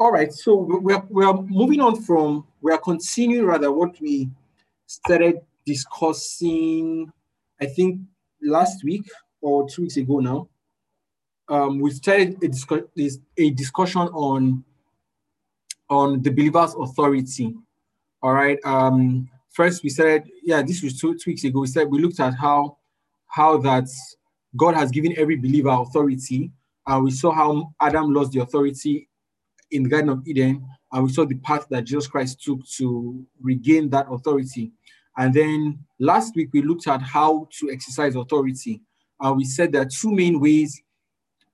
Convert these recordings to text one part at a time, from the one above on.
All right, so we're, we're moving on from, we are continuing rather what we started discussing, I think last week or two weeks ago now. Um, we started a, discuss, a discussion on, on the believer's authority. All right. Um, first, we said, yeah, this was two, two weeks ago. We said we looked at how how that God has given every believer authority. And we saw how Adam lost the authority in the Garden of Eden, and we saw the path that Jesus Christ took to regain that authority. And then last week we looked at how to exercise authority. And we said there are two main ways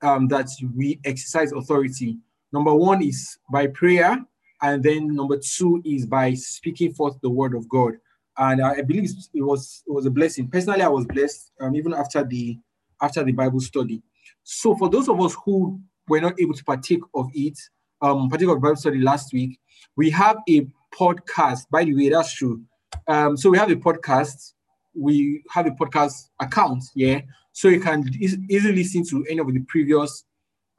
um, that we exercise authority. Number one is by prayer, and then number two is by speaking forth the word of God. And I believe it was it was a blessing. Personally, I was blessed um, even after the after the Bible study. So for those of us who were not able to partake of it, um, particular Bible study last week, we have a podcast. By the way, that's true. Um, so we have a podcast. We have a podcast account, yeah. So you can e- easily listen to any of the previous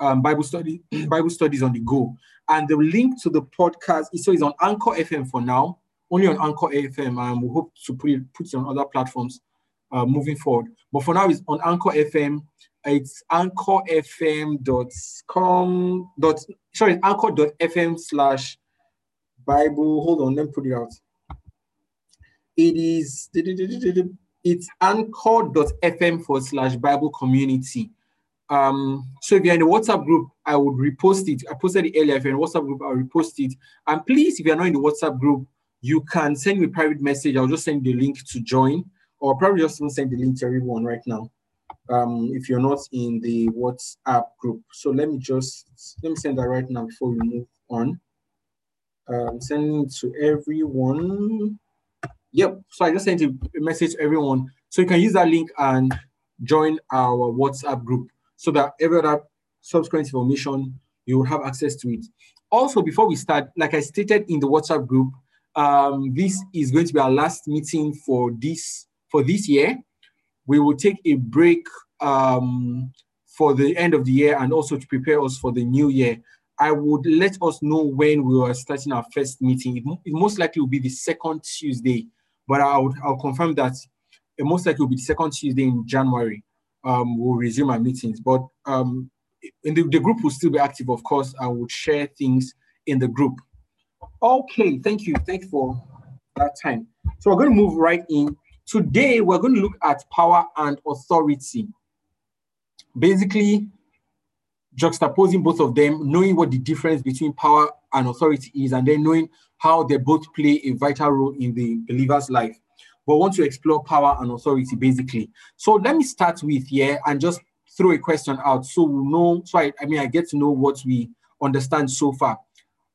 um, Bible study Bible studies on the go. And the link to the podcast is so it's on Anchor FM for now, only on Anchor FM. And we hope to put it put it on other platforms uh, moving forward. But for now, it's on Anchor FM. It's anchorfm.com dot sorry, anchor.fm slash Bible. Hold on, let me put it out. It is it's anchor.fm forward slash Bible community. Um, so if you're in the WhatsApp group, I would repost it. I posted it earlier. If you're in the WhatsApp group, I'll repost it. And please, if you're not in the WhatsApp group, you can send me a private message. I'll just send the link to join, or probably just send the link to everyone right now um, if you're not in the WhatsApp group. So let me just, let me send that right now before we move on. Um, sending to everyone. Yep, so I just sent a message to everyone. So you can use that link and join our WhatsApp group so that every other subsequent information, you will have access to it. Also, before we start, like I stated in the WhatsApp group, um, this is going to be our last meeting for this for this year we will take a break um, for the end of the year and also to prepare us for the new year. I would let us know when we are starting our first meeting. It, it most likely will be the second Tuesday, but I would, I'll confirm that it most likely will be the second Tuesday in January. Um, we'll resume our meetings, but um, in the, the group will still be active, of course. I would share things in the group. Okay, thank you. Thanks for that time. So we're going to move right in Today, we're going to look at power and authority. Basically, juxtaposing both of them, knowing what the difference between power and authority is, and then knowing how they both play a vital role in the believer's life. But want to explore power and authority basically. So let me start with here and just throw a question out so we know. So I, I mean, I get to know what we understand so far.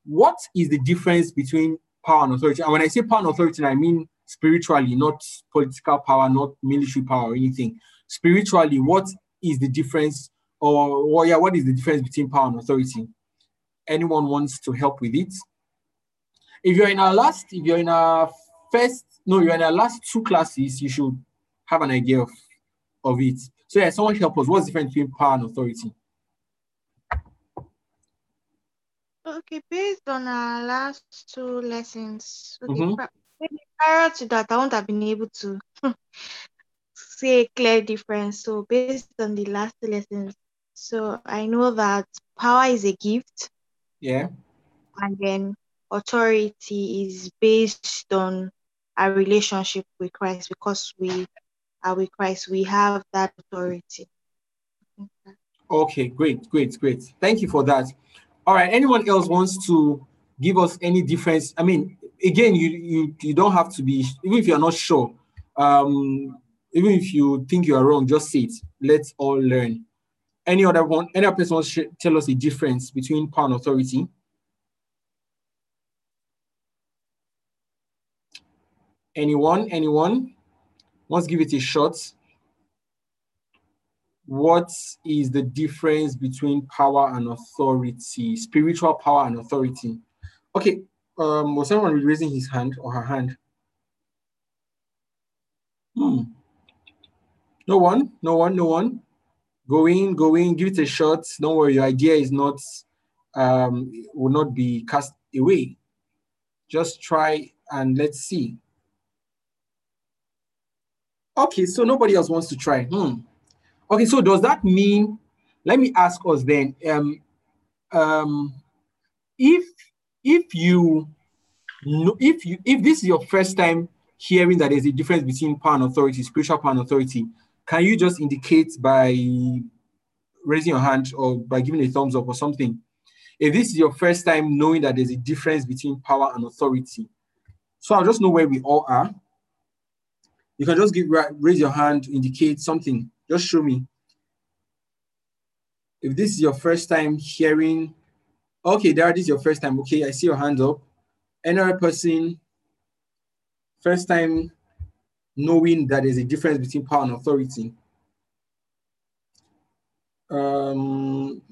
What is the difference between power and authority? And when I say power and authority, I mean spiritually, not political power, not military power or anything. Spiritually, what is the difference, or, or yeah, what is the difference between power and authority? Anyone wants to help with it? If you're in our last, if you're in our first, no, you're in our last two classes, you should have an idea of, of it. So yeah, someone help us. What's the difference between power and authority? Okay, based on our last two lessons, okay, mm-hmm prior to that, I won't have been able to see a clear difference. So based on the last lessons, so I know that power is a gift. Yeah. And then authority is based on our relationship with Christ because we are with Christ, we have that authority. Okay, great, great, great. Thank you for that. All right, anyone else wants to give us any difference? I mean, again, you you you don't have to be even if you're not sure. Um, even if you think you are wrong, just say it. Let's all learn. Any other one, any other person to tell us the difference between power and authority? Anyone? Anyone? Wants give it a shot. What is the difference between power and authority? Spiritual power and authority. Okay, um, was someone raising his hand or her hand? Hmm. No one, no one, no one. Go in, go in, give it a shot. Don't worry, your idea is not um, will not be cast away. Just try and let's see. Okay, so nobody else wants to try. Hmm. Okay, so does that mean? Let me ask us then. Um, um, if if you if you if this is your first time hearing that there's a difference between power and authority, spiritual power and authority, can you just indicate by raising your hand or by giving a thumbs up or something? If this is your first time knowing that there's a difference between power and authority, so I'll just know where we all are. You can just give raise your hand to indicate something. Just show me. If this is your first time hearing, okay, there, this is your first time. Okay, I see your hand up. Another person, first time knowing that there's a difference between power and authority. Um,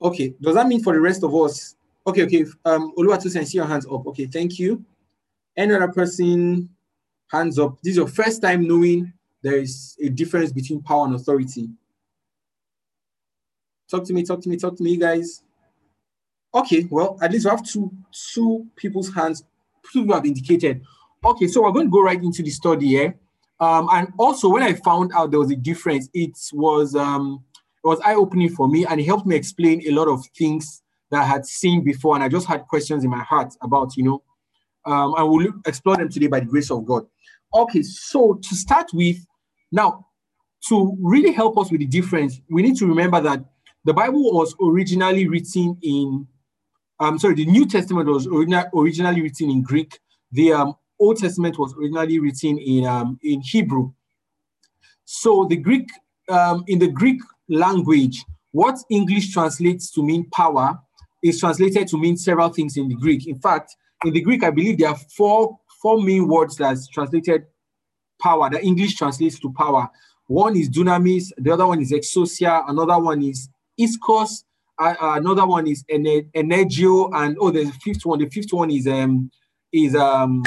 okay, does that mean for the rest of us? Okay, okay. Um, Oluwatosin, I see your hands up. Okay, thank you. Any other person, hands up. This is your first time knowing there is a difference between power and authority. Talk to me, talk to me, talk to me, guys. Okay, well, at least we have two two people's hands, two people have indicated. Okay, so we're going to go right into the study here. Um, and also, when I found out there was a difference, it was um, it was eye opening for me, and it helped me explain a lot of things that I had seen before, and I just had questions in my heart about, you know, um, and we'll explore them today by the grace of God. Okay, so to start with, now to really help us with the difference, we need to remember that the Bible was originally written in, um, sorry, the New Testament was originally written in Greek. The um, Old Testament was originally written in um, in Hebrew. So the Greek, um, in the Greek language, what English translates to mean power is translated to mean several things in the Greek. In fact, in the Greek, I believe there are four four main words that's translated power. The English translates to power. One is dunamis, the other one is exousia, another one is iskos, uh, another one is energio, and oh, the fifth one. The fifth one is um is um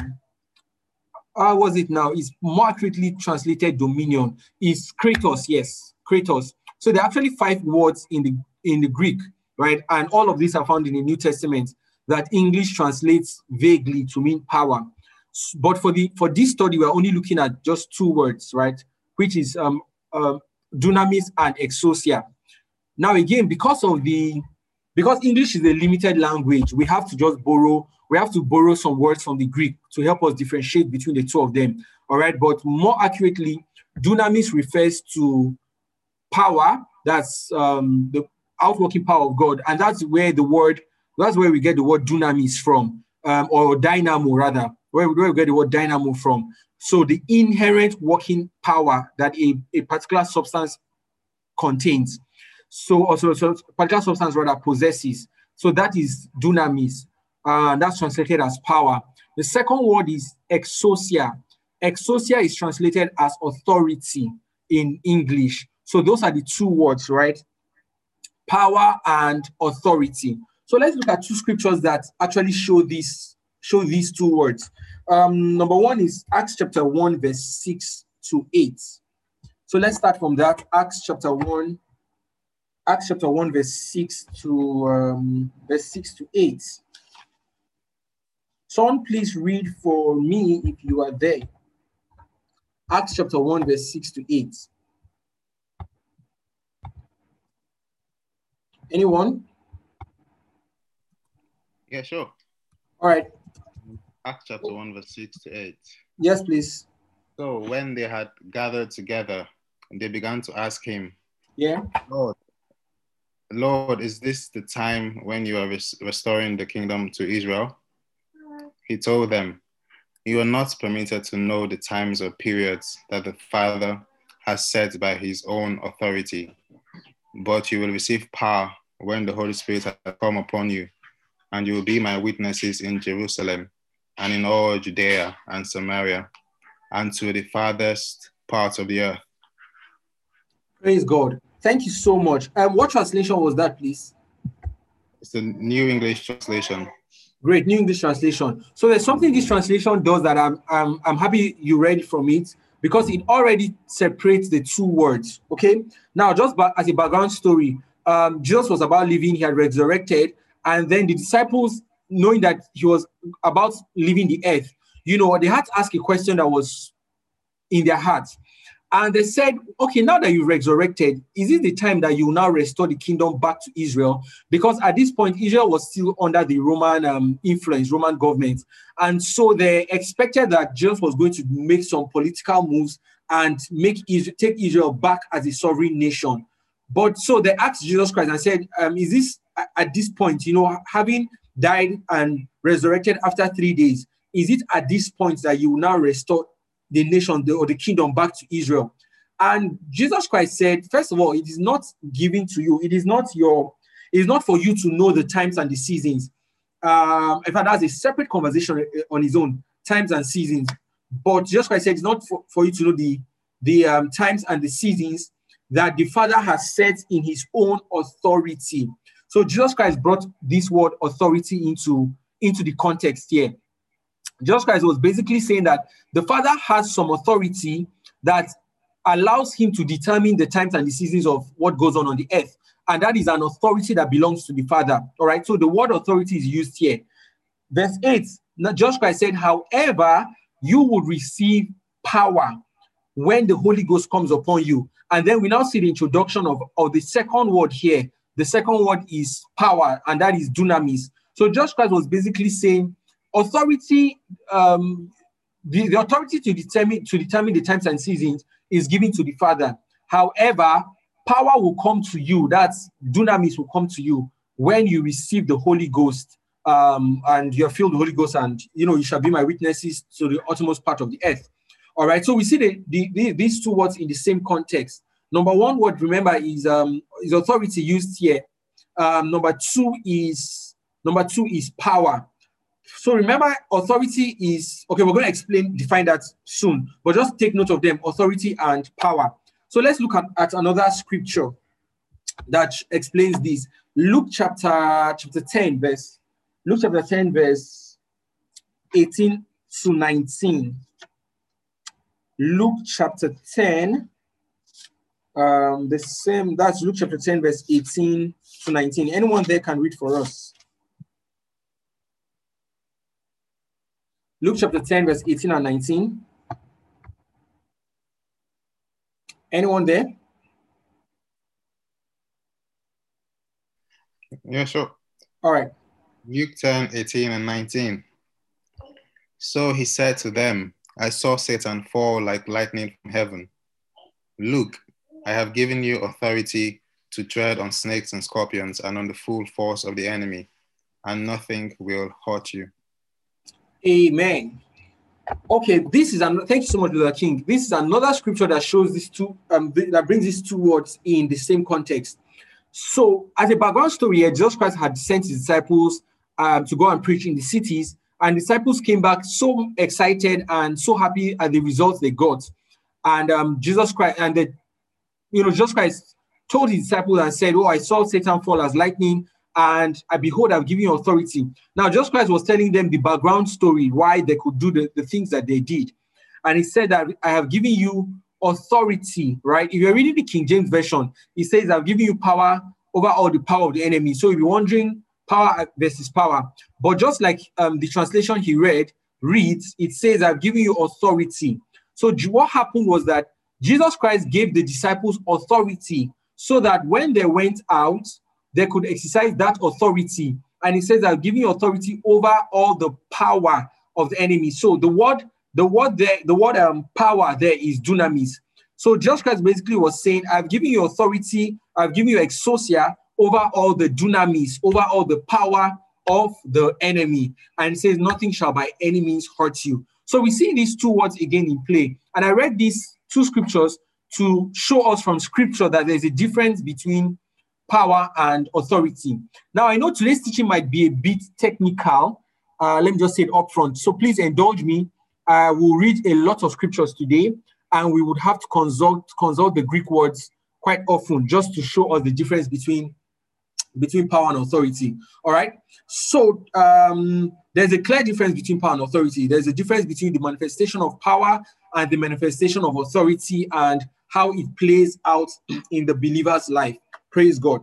how was it now? Is more accurately translated dominion. Is kratos, yes, kratos. So there are actually five words in the in the Greek, right? And all of these are found in the New Testament that English translates vaguely to mean power. But for the for this study, we're only looking at just two words, right? Which is um, uh, dunamis and exousia. Now again, because of the because English is a limited language, we have to just borrow we have to borrow some words from the Greek to help us differentiate between the two of them. All right, but more accurately, dunamis refers to power. That's um, the outworking power of God, and that's where the word that's where we get the word dunamis from, um, or dynamo rather, where, where we get the word dynamo from. So the inherent working power that a, a particular substance contains. So also so particular substance rather possesses. So that is dunamis uh, that's translated as power. The second word is exousia. Exousia is translated as authority in English. So those are the two words, right? Power and authority. So let's look at two scriptures that actually show this, show these two words. Um, number one is Acts chapter 1, verse 6 to 8. So let's start from that. Acts chapter 1, Acts chapter 1, verse 6 to um, verse 6 to 8. Someone please read for me if you are there. Acts chapter 1, verse 6 to 8. Anyone? Yeah, sure. All right. Acts chapter 1, verse 6 to 8. Yes, please. So when they had gathered together, they began to ask him, Yeah. Lord, Lord, is this the time when you are res- restoring the kingdom to Israel? He told them, You are not permitted to know the times or periods that the Father has set by his own authority, but you will receive power when the Holy Spirit has come upon you, and you will be my witnesses in Jerusalem and in all Judea and Samaria and to the farthest parts of the earth. Praise God. Thank you so much. Um, what translation was that, please? It's the New English translation. Great, New English translation. So there's something this translation does that I'm, I'm, I'm happy you read from it because it already separates the two words. Okay. Now, just as a background story, um, Jesus was about leaving, he had resurrected, and then the disciples, knowing that he was about leaving the earth, you know, they had to ask a question that was in their hearts. And they said, okay, now that you've resurrected, is it the time that you now restore the kingdom back to Israel? Because at this point, Israel was still under the Roman um, influence, Roman government. And so they expected that Jesus was going to make some political moves and make Israel, take Israel back as a sovereign nation. But so they asked Jesus Christ and said, um, is this at this point, you know, having died and resurrected after three days, is it at this point that you now restore the nation the, or the kingdom back to Israel. And Jesus Christ said, first of all, it is not given to you. It is not your, it is not for you to know the times and the seasons. Um, in fact, that's a separate conversation uh, on his own, times and seasons. But Jesus Christ said it's not for, for you to know the, the um, times and the seasons that the Father has set in his own authority. So Jesus Christ brought this word authority into, into the context here. Jesus Christ was basically saying that the Father has some authority that allows him to determine the times and the seasons of what goes on on the earth. And that is an authority that belongs to the Father. All right. So the word authority is used here. Verse 8, Jesus Christ said, However, you will receive power when the Holy Ghost comes upon you. And then we now see the introduction of, of the second word here. The second word is power, and that is dunamis. So Jesus Christ was basically saying authority, um, the, the authority to determine to determine the times and seasons is given to the Father. However, power will come to you. That's dunamis will come to you when you receive the Holy Ghost. Um, and you're filled with the Holy Ghost, and you know you shall be my witnesses to the uttermost part of the earth. All right. So we see the, the, the, these two words in the same context. Number one word, remember, is um is authority used here. Um, number two is number two is power. So remember, authority is okay. We're going to explain, define that soon, but just take note of them: authority and power. So let's look at, at another scripture that explains this. Luke chapter chapter 10, verse Luke chapter 10, verse 18 to 19. Luke chapter 10, um, the same, that's Luke chapter 10, verse 18 to 19. Anyone there can read for us. Luke chapter 10, verse 18 and 19. Anyone there? Yeah, sure. All right. Luke 10, 18 and 19. So he said to them, I saw Satan fall like lightning from heaven. Look, I have given you authority to tread on snakes and scorpions and on the full force of the enemy, and nothing will hurt you. Amen. Okay, this is an thank you so much, Luther King. This is another scripture that shows these two um that brings these two words in the same context. So, as a background story, here, Jesus Christ had sent his disciples um, to go and preach in the cities, and disciples came back so excited and so happy at the results they got. And um, Jesus Christ and the you know Jesus Christ told his disciples and said, "Oh, I saw Satan fall as lightning." And I behold, I've given you authority. Now, Jesus Christ was telling them the background story, why they could do the, the things that they did. And he said that I have given you authority, right? If you're reading the King James Version, he says, I've given you power over all the power of the enemy. So you're wondering power versus power, but just like um, the translation he read reads, it says, I've given you authority. So what happened was that Jesus Christ gave the disciples authority so that when they went out, they could exercise that authority. And he says, given you authority over all the power of the enemy. So the word, the word there, the word um, power there is dunamis. So Jesus Christ basically was saying, I've given you authority, I've given you exousia over all the dunamis, over all the power of the enemy. And says, Nothing shall by any means hurt you. So we see these two words again in play. And I read these two scriptures to show us from scripture that there's a difference between power, and authority. Now, I know today's teaching might be a bit technical. Uh, let me just say it up front. So please indulge me. I will read a lot of scriptures today, and we would have to consult consult the Greek words quite often just to show us the difference between between power and authority. All right. So um, there's a clear difference between power and authority. There's a difference between the manifestation of power and the manifestation of authority and how it plays out in the believer's life. Praise God.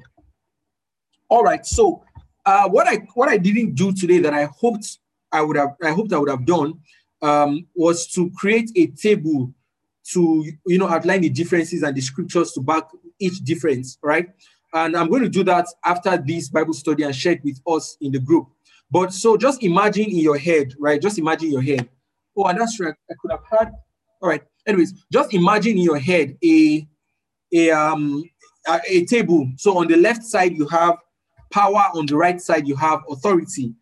All right. So uh, what I what I didn't do today that I hoped I would have I hoped I would have done um, was to create a table to you know outline the differences and the scriptures to back each difference, right? And I'm going to do that after this Bible study and share it with us in the group. But so just imagine in your head, right? Just imagine your head. Oh, and that's right. I could have had. All right. Anyways, just imagine in your head a a um a, table. So on the left side you have power, on the right side you have authority.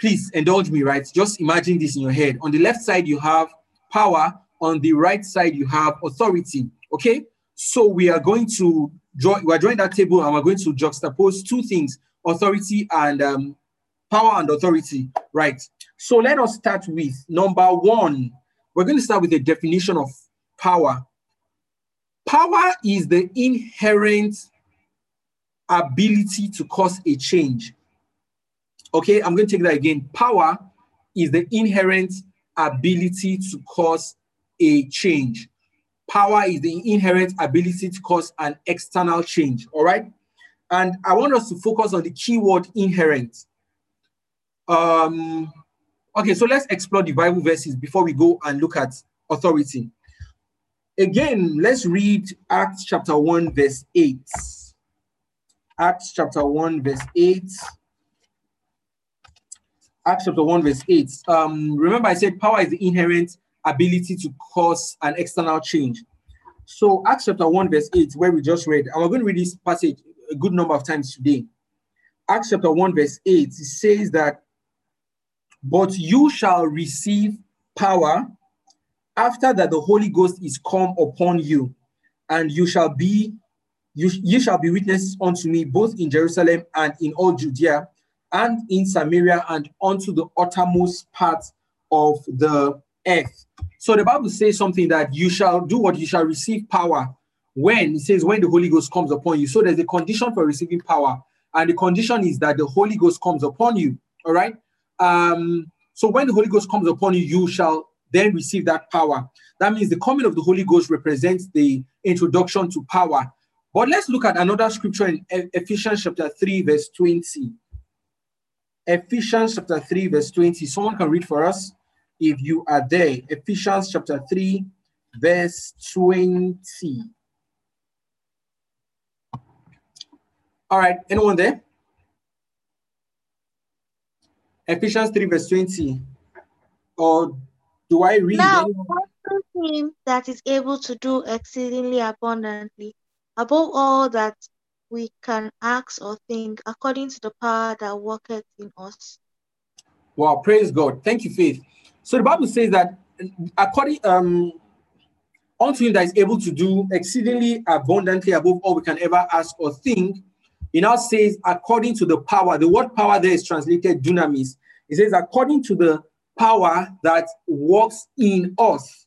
Please indulge me, right? Just imagine this in your head. On the left side you have power, on the right side you have authority. Okay, so we are going to draw. We are drawing that table, and we're going to juxtapose two things: authority and um, power and authority. Right. So let us start with number one. We're going to start with the definition of power. Power is the inherent ability to cause a change. Okay, I'm going to take that again. Power is the inherent ability to cause a change. Power is the inherent ability to cause an external change. All right. And I want us to focus on the keyword inherent. Um, okay, so let's explore the Bible verses before we go and look at authority. Again, let's read Acts chapter 1, verse 8. Acts chapter 1, verse 8. Acts chapter 1, verse 8. Um, remember, I said power is the inherent ability to cause an external change. So Acts chapter 1, verse 8, where we just read, and we're going to read this passage a good number of times today. Acts chapter 1, verse 8, it says that, but you shall receive power after that the Holy Ghost is come upon you, and you shall be you, you shall be witnesses unto me both in Jerusalem and in all Judea and in Samaria and unto the uttermost part of the earth. So the Bible says something that you shall do what you shall receive power when it says when the Holy Ghost comes upon you. So there's a condition for receiving power, and the condition is that the Holy Ghost comes upon you. All right. Um, so when the Holy Ghost comes upon you, you shall then receive that power. That means the coming of the Holy Ghost represents the introduction to power. But let's look at another scripture in Ephesians chapter 3, verse 20. Ephesians chapter 3, verse 20. Someone can read for us if you are there. Ephesians chapter 3, verse 20. All right, anyone there? Ephesians 3, verse 20. Or do I read? Now, him that is able to do exceedingly abundantly, above all that we can ask or think, according to the power that worketh in us. Wow, praise God. Thank you, Faith. So the Bible says that according um unto him that is able to do exceedingly abundantly above all we can ever ask or think, it now says according to the power. The word power there is translated dunamis. It says according to the power that works in us.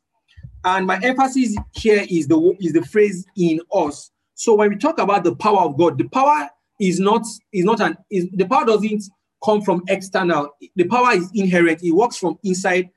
And my emphasis here is the is the phrase in us. So when we talk about the power of God, the power is not is not an is the power doesn't come from external. The power is inherent. It works from inside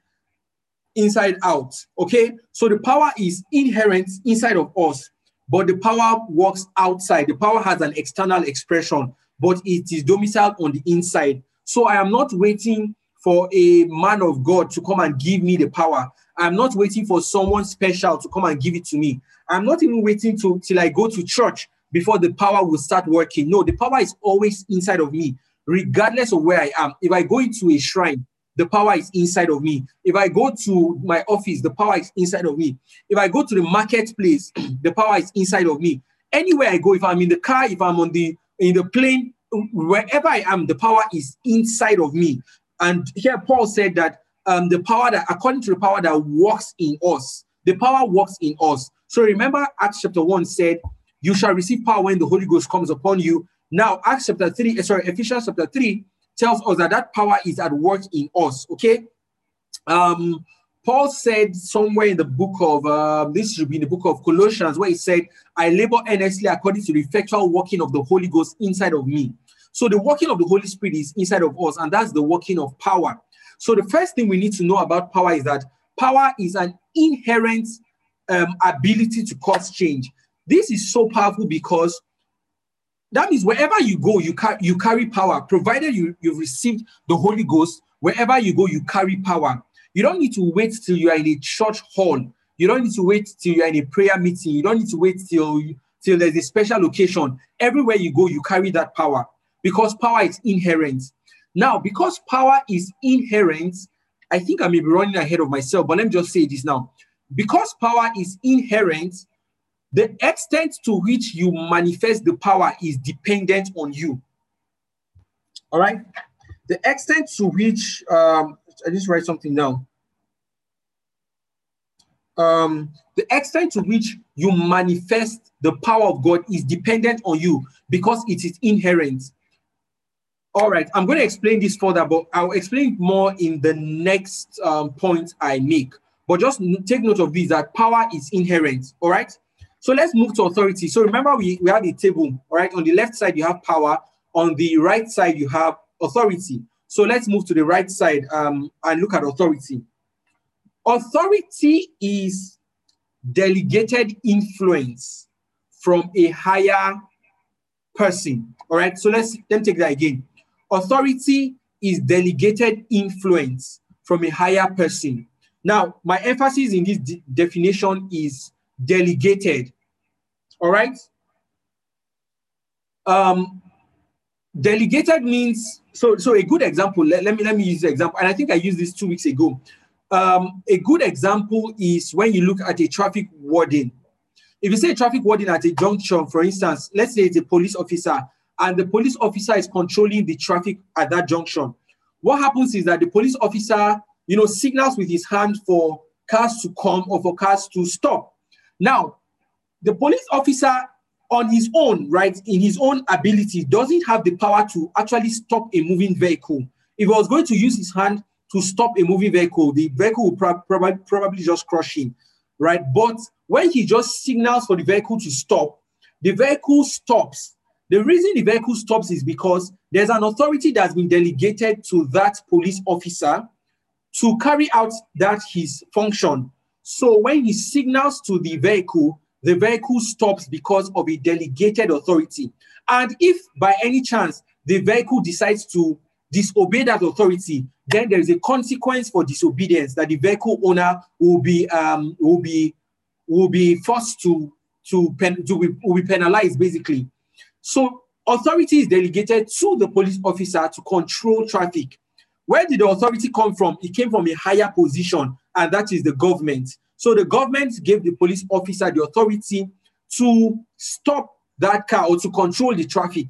inside out. Okay? So the power is inherent inside of us, but the power works outside. The power has an external expression, but it is domiciled on the inside. So I am not waiting for a man of God to come and give me the power. I'm not waiting for someone special to come and give it to me. I'm not even waiting to till I go to church before the power will start working. No, the power is always inside of me regardless of where I am. If I go into a shrine, the power is inside of me. If I go to my office, the power is inside of me. If I go to the marketplace, the power is inside of me. Anywhere I go, if I'm in the car, if I'm on the in the plane, wherever I am, the power is inside of me. And here Paul said that um, the power that, according to the power that works in us, the power works in us. So remember, Acts chapter 1 said, You shall receive power when the Holy Ghost comes upon you, now, Acts chapter 3, eh, sorry, Ephesians chapter 3 tells us that that power is at work in us. Okay. Um, Paul said somewhere in the book of uh, this should be in the book of Colossians, where he said, I labor earnestly according to the effectual working of the Holy Ghost inside of me. So the working of the Holy Spirit is inside of us, and that's the working of power. So the first thing we need to know about power is that power is an inherent um, ability to cause change. This is so powerful because that means wherever you go, you, car- you carry power, provided you, you've received the Holy Ghost. Wherever you go, you carry power. You don't need to wait till you are in a church hall. You don't need to wait till you're in a prayer meeting. You don't need to wait till, till there's a special location. Everywhere you go, you carry that power because power is inherent. Now, because power is inherent, I think I may be running ahead of myself, but let me just say this now. Because power is inherent, the extent to which you manifest the power is dependent on you. All right. The extent to which, um, I just write something down. Um, the extent to which you manifest the power of God is dependent on you because it is inherent. All right, I'm going to explain this further, but I'll explain more in the next um, point I make. But just take note of this that power is inherent. All right. So let's move to authority. So remember, we, we have a table. All right. On the left side, you have power. On the right side, you have authority. So let's move to the right side um, and look at authority. Authority is delegated influence from a higher person. All right. So let's let me take that again. Authority is delegated influence from a higher person. Now, my emphasis in this de definition is delegated. All right. Um, delegated means so. So a good example. Let, let me let me use the example, and I think I used this two weeks ago. Um, a good example is when you look at a traffic warden. If you say traffic warden at a junction, for instance, let's say it's a police officer and the police officer is controlling the traffic at that junction. What happens is that the police officer, you know, signals with his hand for cars to come or for cars to stop. Now, the police officer on his own, right, in his own ability, doesn't have the power to actually stop a moving vehicle. If he was going to use his hand to stop a moving vehicle, the vehicle will pro- probably, probably just crush him, right? But when he just signals for the vehicle to stop, the vehicle stops the reason the vehicle stops is because there's an authority that's been delegated to that police officer to carry out that his function. So when he signals to the vehicle, the vehicle stops because of a delegated authority. And if by any chance the vehicle decides to disobey that authority, then there is a consequence for disobedience that the vehicle owner will be um, will be will be forced to to, pen, to be, will be penalized basically. So authority is delegated to the police officer to control traffic. Where did the authority come from? It came from a higher position, and that is the government. So the government gave the police officer the authority to stop that car or to control the traffic.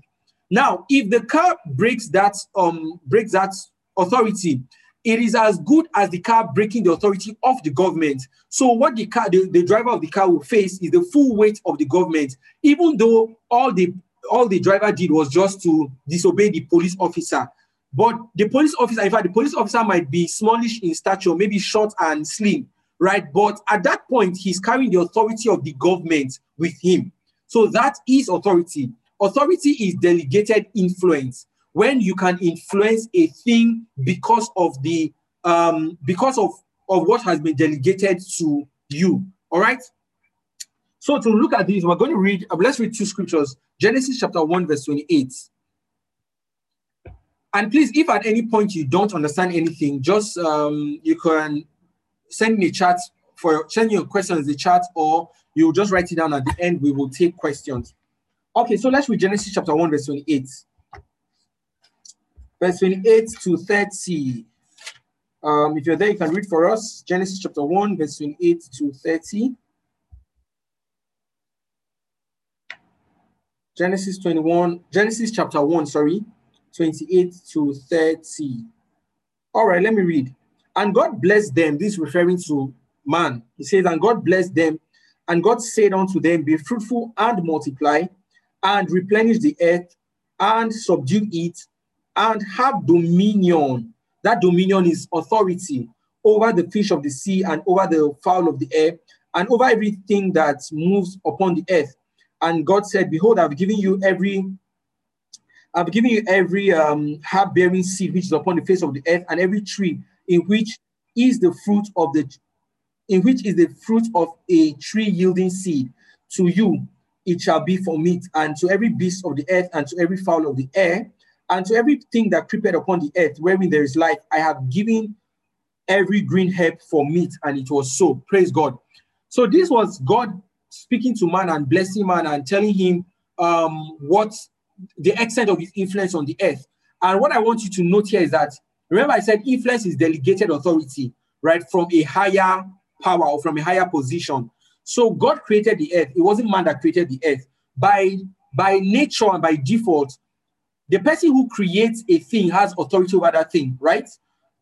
Now, if the car breaks that um breaks that authority, it is as good as the car breaking the authority of the government. So what the car, the, the driver of the car will face is the full weight of the government, even though all the all the driver did was just to disobey the police officer. But the police officer, in fact, the police officer might be smallish in stature, maybe short and slim, right? But at that point, he's carrying the authority of the government with him. So that is authority. Authority is delegated influence when you can influence a thing because of the um because of of what has been delegated to you. All right. So to look at this, we're going to read, uh, let's read two scriptures. Genesis chapter 1, verse 28. And please, if at any point you don't understand anything, just um, you can send me a chat for send your questions in the chat, or you just write it down at the end. We will take questions. Okay, so let's read Genesis chapter 1, verse 28. Verse 28 to 30. Um, if you're there, you can read for us. Genesis chapter 1, verse 28 to 30. Genesis 21, Genesis chapter 1, sorry, 28 to 30. All right, let me read. And God blessed them. This referring to man. He says, And God blessed them. And God said unto them, Be fruitful and multiply, and replenish the earth, and subdue it, and have dominion. That dominion is authority over the fish of the sea, and over the fowl of the air, and over everything that moves upon the earth and God said, Behold, I've given you every I've given you every um, herb-bearing seed which is upon the face of the earth, and every tree in which is the fruit of the in which is the fruit of a tree yielding seed to you, it shall be for meat, and to every beast of the earth, and to every fowl of the air, and to everything that creepeth upon the earth, wherein there is life, I have given every green herb for meat, and it was so. Praise God. So this was God speaking to man and blessing man and telling him um, what the extent of his influence on the earth. And what I want you to note here is that remember I said influence is delegated authority, right, from a higher power or from a higher position. So God created the earth. It wasn't man that created the earth. By by nature and by default, the person who creates a thing has authority over that thing, right?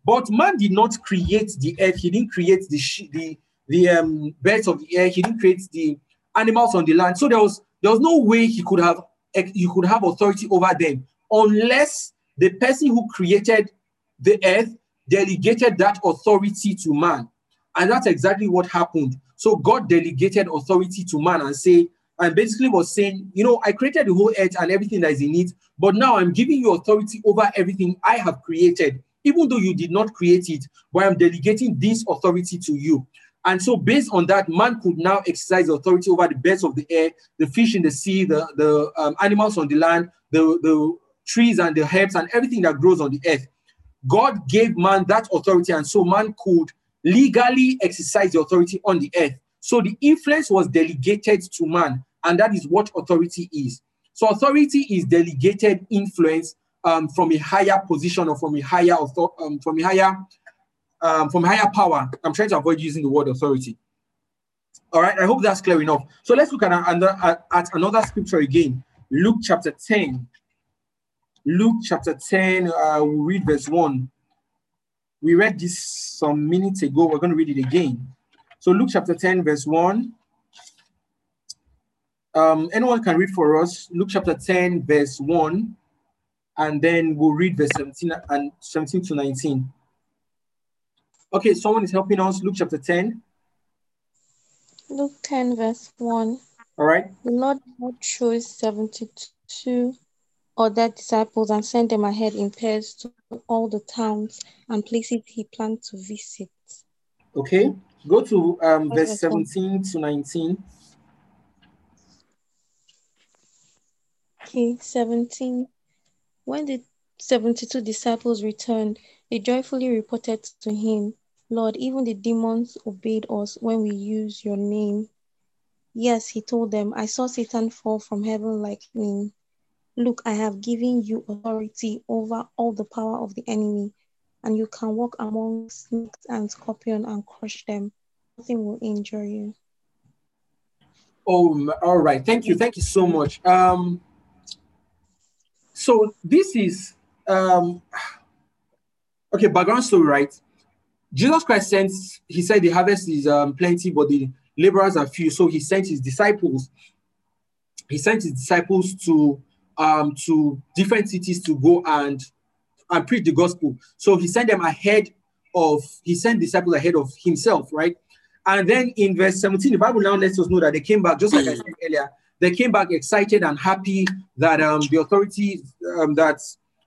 But man did not create the earth. He didn't create the the the um, birds of the air. He didn't create the animals on the land. So there was there was no way he could have he could have authority over them unless the person who created the earth delegated that authority to man. And that's exactly what happened. So God delegated authority to man and say, and basically was saying, you know, I created the whole earth and everything that is in it, but now I'm giving you authority over everything I have created, even though you did not create it, but I'm delegating this authority to you. And so, based on that, man could now exercise authority over the birds of the air, the fish in the sea, the, the um, animals on the land, the, the trees and the herbs, and everything that grows on the earth. God gave man that authority, and so man could legally exercise the authority on the earth. So the influence was delegated to man, and that is what authority is. So authority is delegated influence um, from a higher position or from a higher um, from a higher um, from higher power. I'm trying to avoid using the word authority. All right, I hope that's clear enough. So let's look at another at, at another scripture again. Luke chapter 10. Luke chapter 10, uh, we'll read verse 1. We read this some minutes ago. We're going to read it again. So Luke chapter 10, verse 1. Um, anyone can read for us Luke chapter 10, verse 1, and then we'll read verse 17 and 17 to 19. Okay, someone is helping us. Luke chapter 10. Luke 10, verse 1. All right. The Lord chose 72 other disciples and sent them ahead in pairs to all the towns and places he planned to visit. Okay. Go to um, verse 17 to 19. Okay, 17. When the 72 disciples returned, they joyfully reported to him, Lord, even the demons obeyed us when we used your name. Yes, he told them, I saw Satan fall from heaven like lightning. Look, I have given you authority over all the power of the enemy and you can walk among snakes and scorpions and crush them. Nothing will injure you. Oh, all right. Thank you. Thank you so much. Um, so this is um, okay. Background story, right? Jesus Christ sent. He said the harvest is um, plenty, but the laborers are few. So he sent his disciples. He sent his disciples to um, to different cities to go and and preach the gospel. So he sent them ahead of, he sent disciples ahead of himself, right? And then in verse 17, the Bible now lets us know that they came back, just like I said earlier, they came back excited and happy that um, the authority um, that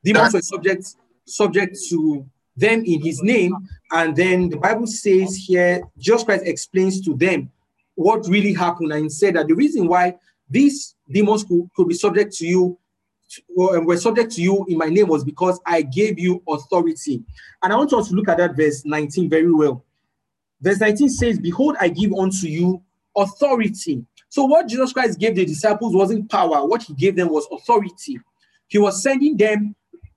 demons were subject subject to them in his name. And then the Bible says here, Jesus Christ explains to them what really happened and said that the reason why these demons could, could be subject to you um, were subject to you in my name was because I gave you authority. And I want us to look at that verse 19 very well. Verse 19 says, Behold, I give unto you authority. So, what Jesus Christ gave the disciples wasn't power, what he gave them was authority. He was sending them,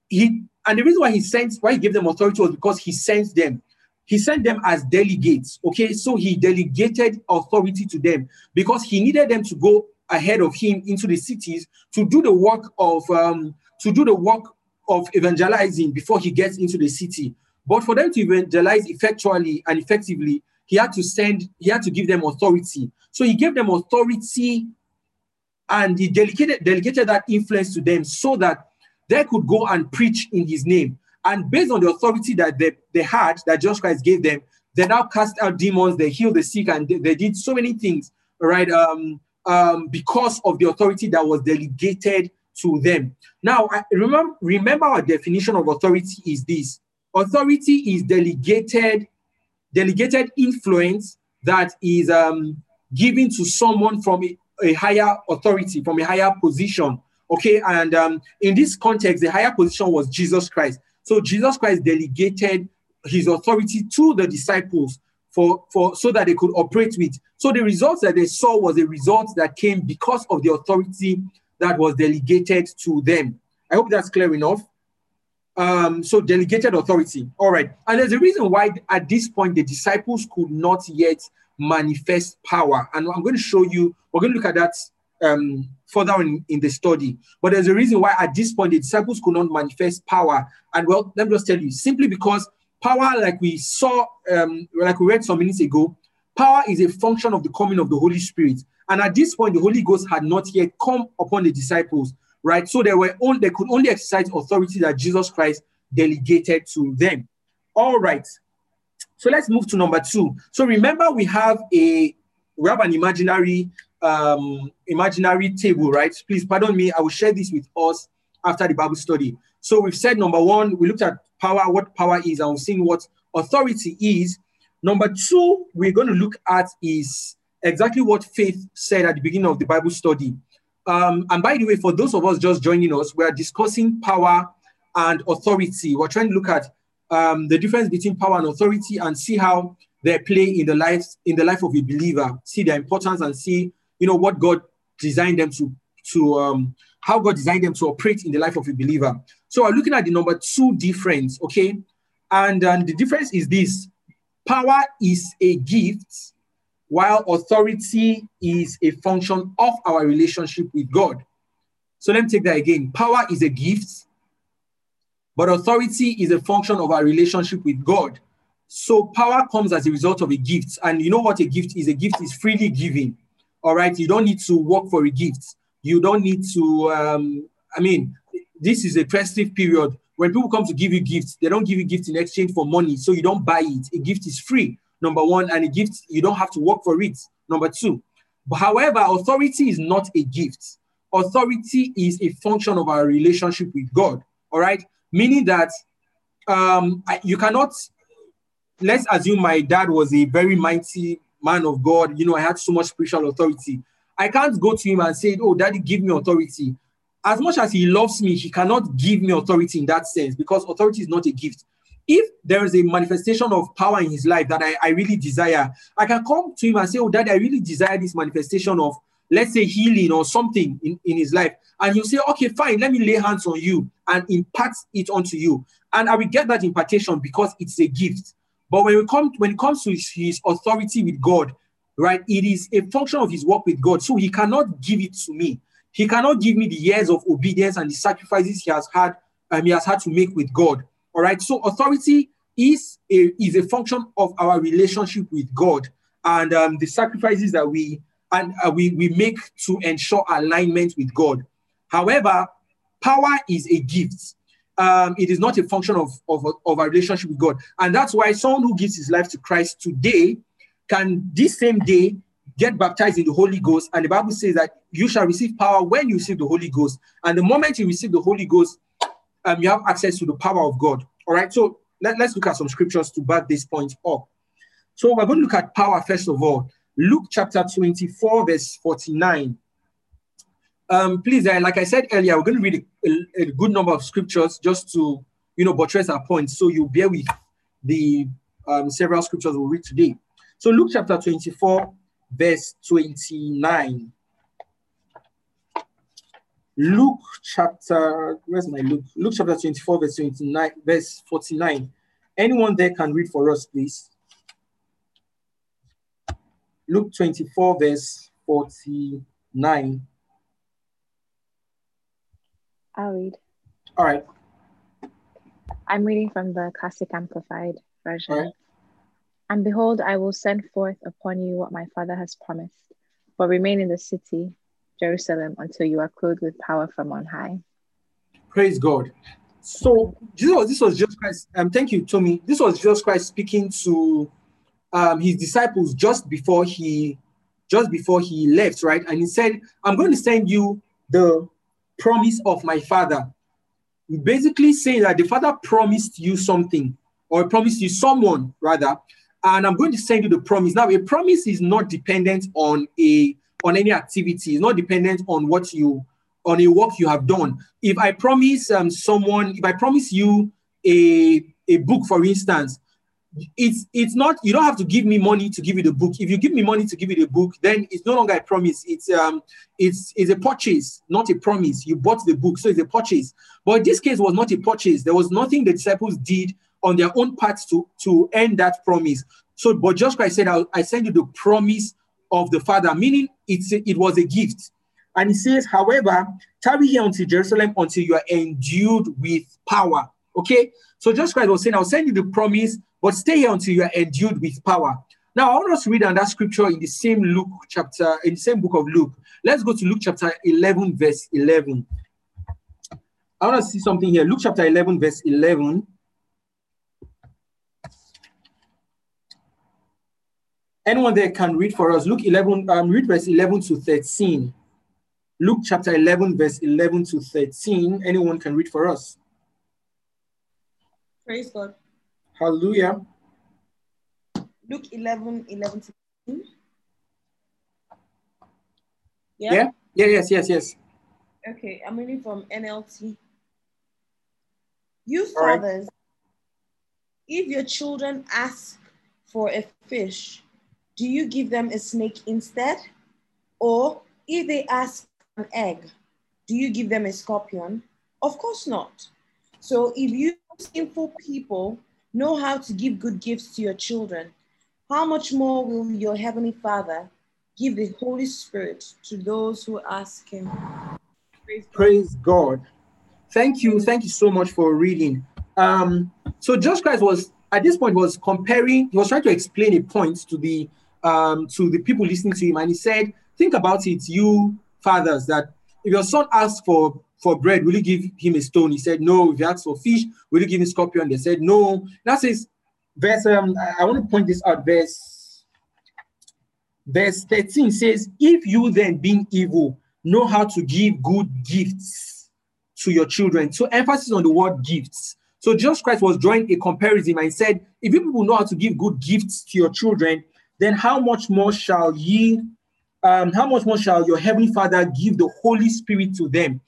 he and the reason why he sent why he gave them authority was because he sent them. He sent them as delegates. Okay, so he delegated authority to them because he needed them to go ahead of him into the cities to do the work of um, to do the work of evangelizing before he gets into the city. But for them to evangelize effectually and effectively, he had to send, he had to give them authority. So he gave them authority and he delegated, delegated that influence to them so that they could go and preach in his name. And based on the authority that they, they had, that Jesus Christ gave them, they now cast out demons, they healed the sick, and they, they did so many things, right? Um, um, because of the authority that was delegated to them. Now, I remember, remember our definition of authority is this: authority is delegated, delegated influence that is um, given to someone from a higher authority, from a higher position. Okay, and um, in this context, the higher position was Jesus Christ. So Jesus Christ delegated his authority to the disciples for, for so that they could operate with. So the results that they saw was a result that came because of the authority that was delegated to them. I hope that's clear enough. Um, so delegated authority. All right. And there's a reason why at this point the disciples could not yet manifest power. And I'm going to show you, we're going to look at that um, further in, in the study. But there's a reason why at this point the disciples could not manifest power. And well, let me just tell you, simply because power, like we saw, um, like we read some minutes ago, power is a function of the coming of the Holy Spirit. And at this point, the Holy Ghost had not yet come upon the disciples, right? So they were only they could only exercise authority that Jesus Christ delegated to them. All right. So let's move to number two. So remember, we have a we have an imaginary um imaginary table, right? Please pardon me. I will share this with us after the Bible study. So we've said number one, we looked at power, what power is, and we've seen what authority is. Number two, we're going to look at is exactly what Faith said at the beginning of the Bible study. Um, and by the way, for those of us just joining us, we are discussing power and authority. We're trying to look at um, the difference between power and authority and see how they play in the life in the life of a believer. See their importance and see you know what God designed them to to um, how God designed them to operate in the life of a believer. So we're looking at the number two difference, okay? And um, the difference is this power is a gift, while authority is a function of our relationship with God. So let me take that again. Power is a gift, but authority is a function of our relationship with God. So power comes as a result of a gift. And you know what a gift is? A gift is freely given. All right. You don't need to work for a gift. You don't need to, um, I mean, this is a festive period. When people come to give you gifts, they don't give you gifts in exchange for money. So you don't buy it. A gift is free, number one, and a gift, you don't have to work for it, number two. But however, authority is not a gift. Authority is a function of our relationship with God. All right. Meaning that um, you cannot, let's assume my dad was a very mighty man of God. You know, I had so much spiritual authority. I can't go to him and say, Oh, daddy, give me authority as much as he loves me, he cannot give me authority in that sense because authority is not a gift. If there is a manifestation of power in his life that I, I really desire, I can come to him and say, Oh, Daddy, I really desire this manifestation of, let's say, healing or something in, in his life. And he'll say, Okay, fine, let me lay hands on you and impart it onto you. And I will get that impartation because it's a gift. But when we come when it comes to his, his authority with God, right, it is a function of his work with God. So he cannot give it to me. He cannot give me the years of obedience and the sacrifices he has had, um, he has had to make with God. All right. So authority is a is a function of our relationship with God and um, the sacrifices that we and uh, we we make to ensure alignment with God. However, power is a gift. Um, it is not a function of, of, of our relationship with God. And that's why someone who gives his life to Christ today can this same day get baptized in the Holy Ghost. And the Bible says that you shall receive power when you receive the Holy Ghost. And the moment you receive the Holy Ghost, um, you have access to the power of God. All right. So let, let's look at some scriptures to back this point up. So we're going to look at power first of all. Luke chapter 24, verse 49. Um, please, uh, like I said earlier, we're going to read a, a, good number of scriptures just to, you know, buttress our points. So you bear with the um, several scriptures we'll read today. So Luke chapter 24, verse 29. Luke chapter, where's my Luke? Luke chapter 24, verse 29, verse 49. Anyone there can read for us, please. Luke 24, verse 49. I'll read. All right. I'm reading from the Classic Amplified version. And behold, I will send forth upon you what my Father has promised, but remain in the city, Jerusalem, until you are clothed with power from on high. Praise God. So this was, this was Jesus Christ. Um, thank you, Tommy. This was Jesus Christ speaking to um, his disciples just before he just before he left, right? And he said, I'm going to send you the promise of my father. Basically saying that the father promised you something, or promised you someone rather, and I'm going to send you the promise. Now, a promise is not dependent on a on any activity. It's not dependent on what you on a work you have done. If I promise um, someone, if I promise you a a book, for instance, it's it's not you don't have to give me money to give you the book. If you give me money to give you the book then it's no longer a promise. It's um it's it's a purchase not a promise. You bought the book so it's a purchase. But this case was not a purchase. There was nothing the disciples did on their own part to to end that promise. So but Jesus christ said i, I send you the promise of the father meaning it's a, it was a gift. And he says however tarry here until jerusalem until you are endued with power. Okay? So Jesus christ was saying i'll send you the promise but stay here until you are endued with power. Now, I want us to read another scripture in the same Luke chapter, in the same book of Luke. Let's go to Luke chapter 11, verse 11. I want to see something here. Luke chapter 11, verse 11. Anyone there can read for us. Luke 11, um, read verse 11 to 13. Luke chapter 11, verse 11 to 13. Anyone can read for us. Praise God. Hallelujah. Luke 11, 11 to 15. Yeah? yeah? Yeah, yes, yes, yes. Okay, I'm reading from NLT. You fathers, right. if your children ask for a fish, do you give them a snake instead? Or if they ask an egg, do you give them a scorpion? Of course not. So if you sinful people know how to give good gifts to your children, how much more will your Heavenly Father give the Holy Spirit to those who ask Him? Praise, Praise God. Thank you. Thank you so much for reading. Um, so Jesus Christ was at this point was comparing, he was trying to explain a point to the um, to the people listening to him, and he said, Think about it, you fathers, that if your son asks for for bread, will you give him a stone? He said, No. If you ask for fish, will you give him scorpion? They said, No. That says, verse, um, I, I want to point this out. Verse, verse 13 says, If you then, being evil, know how to give good gifts to your children. So emphasis on the word gifts. So Jesus Christ was drawing a comparison and said, If you people know how to give good gifts to your children, then how much more shall ye, um, how much more shall your heavenly Father give the Holy Spirit to them?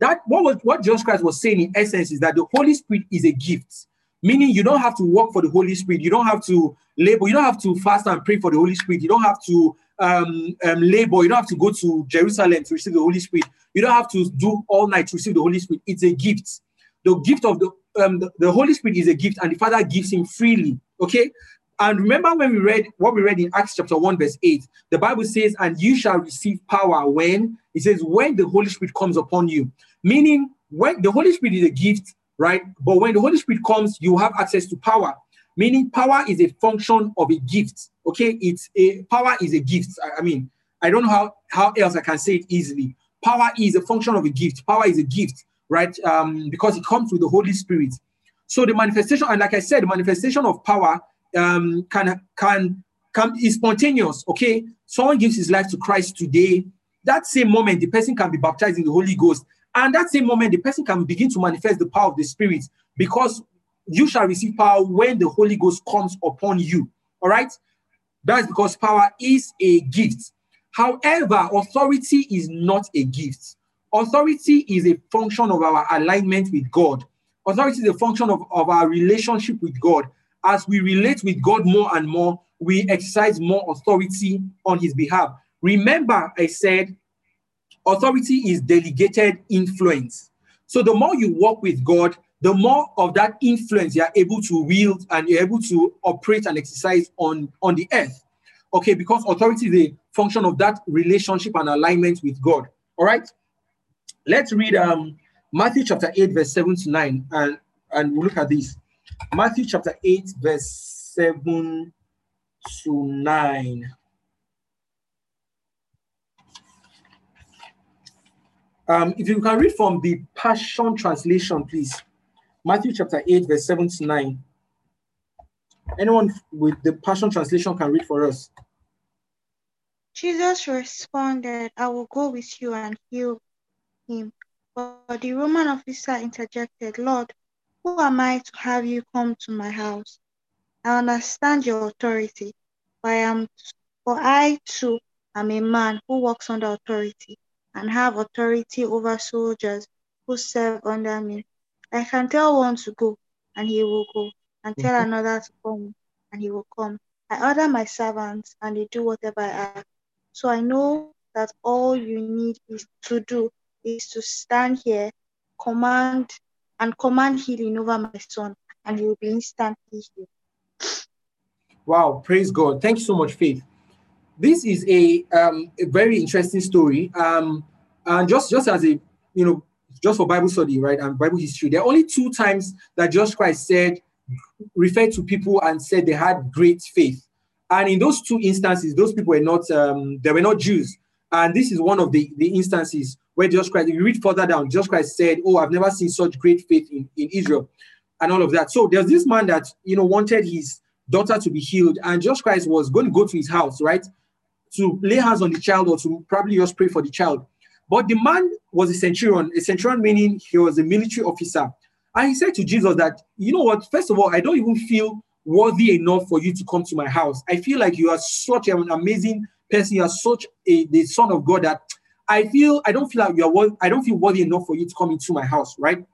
That what was what Jesus Christ was saying in essence is that the Holy Spirit is a gift, meaning you don't have to work for the Holy Spirit, you don't have to labor, you don't have to fast and pray for the Holy Spirit, you don't have to um, um, labor, you don't have to go to Jerusalem to receive the Holy Spirit, you don't have to do all night to receive the Holy Spirit. It's a gift. The gift of the um, the, the Holy Spirit is a gift, and the Father gives him freely. Okay, and remember when we read what we read in Acts chapter 1, verse 8, the Bible says, And you shall receive power when it says, when the Holy Spirit comes upon you. Meaning, when the Holy Spirit is a gift, right? But when the Holy Spirit comes, you have access to power. Meaning, power is a function of a gift. Okay, it's a power is a gift. I, I mean, I don't know how, how else I can say it easily. Power is a function of a gift. Power is a gift, right? Um, because it comes with the Holy Spirit. So the manifestation, and like I said, the manifestation of power um, can can can is spontaneous. Okay, someone gives his life to Christ today. That same moment, the person can be baptized in the Holy Ghost, and that same moment, the person can begin to manifest the power of the Spirit because you shall receive power when the Holy Ghost comes upon you. All right, that's because power is a gift. However, authority is not a gift. Authority is a function of our alignment with God. Authority is a function of, of our relationship with God as we relate with God more and more, we exercise more authority on his behalf. Remember, I said authority is delegated influence. So the more you work with God, the more of that influence you're able to wield and you're able to operate and exercise on, on the earth. Okay, because authority is a function of that relationship and alignment with God. All right. Let's read um Matthew chapter 8, verse 7 to 9, and, and we'll look at this. Matthew chapter 8, verse 7 to 9. Um, if you can read from the Passion Translation, please. Matthew chapter 8, verse 7 to 9. Anyone with the Passion Translation can read for us. Jesus responded, I will go with you and heal him. But the Roman officer interjected, Lord, who am I to have you come to my house? I understand your authority, but I am for I too am a man who walks under authority and have authority over soldiers who serve under me. I can tell one to go, and he will go, and tell Mhm. another to come, and he will come. I order my servants, and they do whatever I ask. So I know that all you need is to do is to stand here, command and command healing over my son, and he will be instantly healed. Wow, praise God. Thank you so much, Faith. This is a, um, a very interesting story. Um, and just, just as a, you know, just for Bible study, right, and Bible history, there are only two times that Jesus Christ said, referred to people and said they had great faith. And in those two instances, those people were not, um, they were not Jews. And this is one of the, the instances where Jesus Christ, if you read further down, Jesus Christ said, Oh, I've never seen such great faith in, in Israel and all of that. So there's this man that, you know, wanted his daughter to be healed, and Jesus Christ was going to go to his house, right, to lay hands on the child or to probably just pray for the child. But the man was a centurion, a centurion meaning he was a military officer. And he said to Jesus that, you know what, first of all, I don't even feel worthy enough for you to come to my house. I feel like you are such an amazing person. You are such a the son of God that I feel I don't feel like you are worth, I don't feel worthy enough for you to come into my house, right?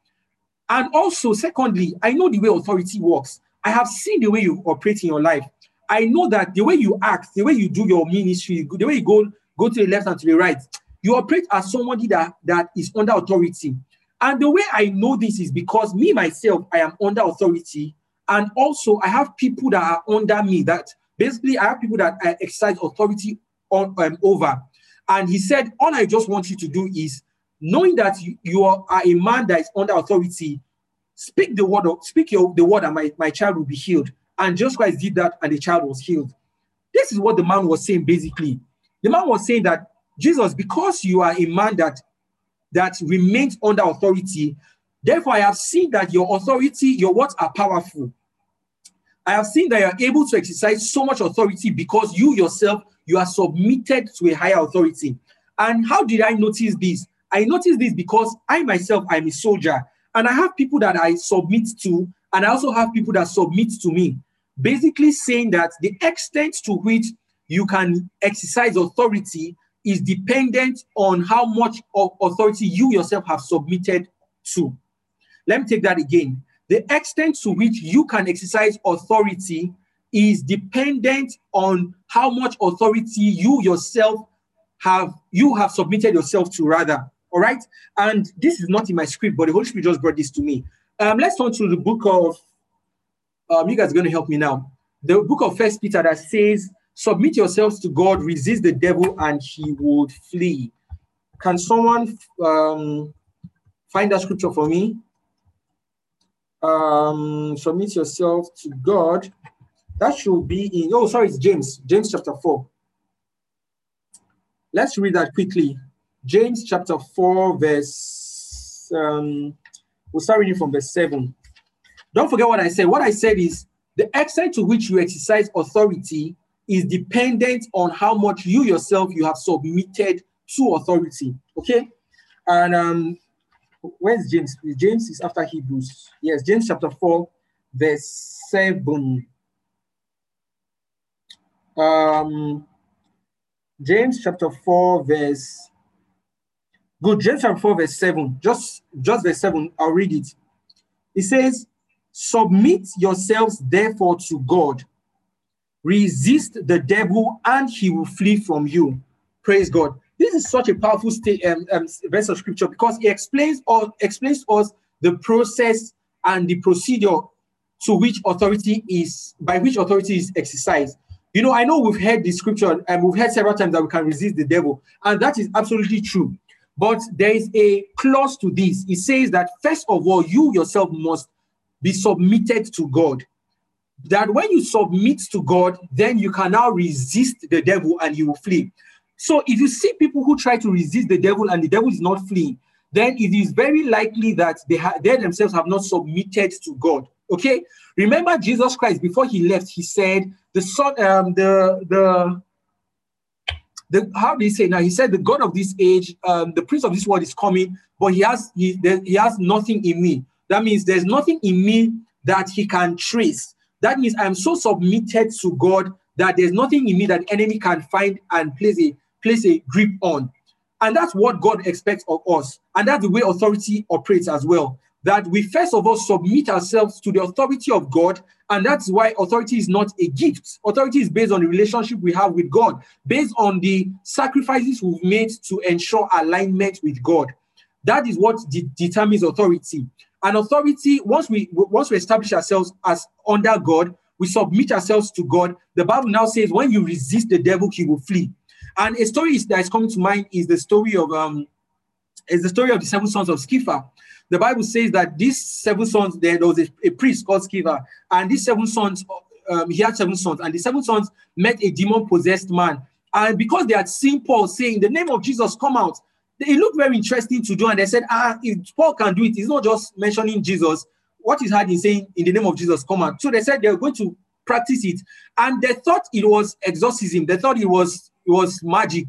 And also, secondly, I know the way authority works. I have seen the way you operate in your life. I know that the way you act, the way you do your ministry, the way you go go to the left and to the right, you operate as somebody that, that is under authority. And the way I know this is because me myself, I am under authority, and also I have people that are under me. That basically I have people that I exercise authority on um, over. And he said, all I just want you to do is knowing that you, you are, a man that is under authority, speak the word speak your, the word and my, my child will be healed. And Jesus Christ did that and the child was healed. This is what the man was saying basically. The man was saying that Jesus, because you are a man that that remains under authority, therefore I have seen that your authority, your words are powerful. I have seen that you are able to exercise so much authority because you yourself you are submitted to a higher authority. And how did I notice this? I noticed this because I myself I'm a soldier and I have people that I submit to, and I also have people that submit to me. Basically, saying that the extent to which you can exercise authority is dependent on how much of authority you yourself have submitted to. Let me take that again. The extent to which you can exercise authority is dependent on how much authority you yourself have you have submitted yourself to rather. All right? And this is not in my script but the holy spirit just brought this to me. Um let's turn to the book of um you guys are going to help me now. The book of first peter that says submit yourselves to god resist the devil and he would flee. Can someone um find that scripture for me um submit yourself to god. That should be in oh sorry it's james james chapter 4 let's read that quickly. James chapter 4 verse um we'll start reading from verse 7 don't forget what i said. What i said is the extent to which you exercise authority is dependent on how much you yourself you have submitted to authority. Okay? And um where's james james is after hebrews yes james chapter 4 verse 7 um James chapter 4, verse good. James chapter 4, verse 7. Just, just verse 7. I'll read it. It says, Submit yourselves therefore to God. Resist the devil, and he will flee from you. Praise God. This is such a powerful state, um, um, verse of scripture because it explains or explains us the process and the procedure to which authority is by which authority is exercised. You know, I know we've heard the scripture and we've heard several times that we can resist the devil, and that is absolutely true. But there is a clause to this. It says that first of all, you yourself must be submitted to God. That when you submit to God, then you can now resist the devil and he will flee. So if you see people who try to resist the devil and the devil is not fleeing, then it is very likely that they, ha- they themselves have not submitted to God. Okay, remember Jesus Christ before he left, he said, "The son, um, the the the how do you say now? He said, "The God of this age, um, the prince of this world is coming, but he has he he has nothing in me. That means there's nothing in me that he can trace. That means I'm so submitted to God that there's nothing in me that enemy can find and place a place a grip on. And that's what God expects of us. And that's the way authority operates as well. That we first of all submit ourselves to the authority of God. And that's why authority is not a gift. Authority is based on the relationship we have with God, based on the sacrifices we've made to ensure alignment with God. That is what de- determines authority. And authority, once we once we establish ourselves as under God, we submit ourselves to God. The Bible now says, when you resist the devil, he will flee. And a story that is coming to mind is the story of um, is the story of the seven sons of Sceva. The Bible says that these seven sons, there was a, a priest called Sceva, and these seven sons, um, he had seven sons, and the seven sons met a demon-possessed man. And because they had seen Paul saying, "The name of Jesus, come out," it looked very interesting to do. And they said, "Ah, if Paul can do it, he's not just mentioning Jesus. What is hard in saying, in the name of Jesus, come out?" So they said they were going to practice it, and they thought it was exorcism. They thought it was it was magic.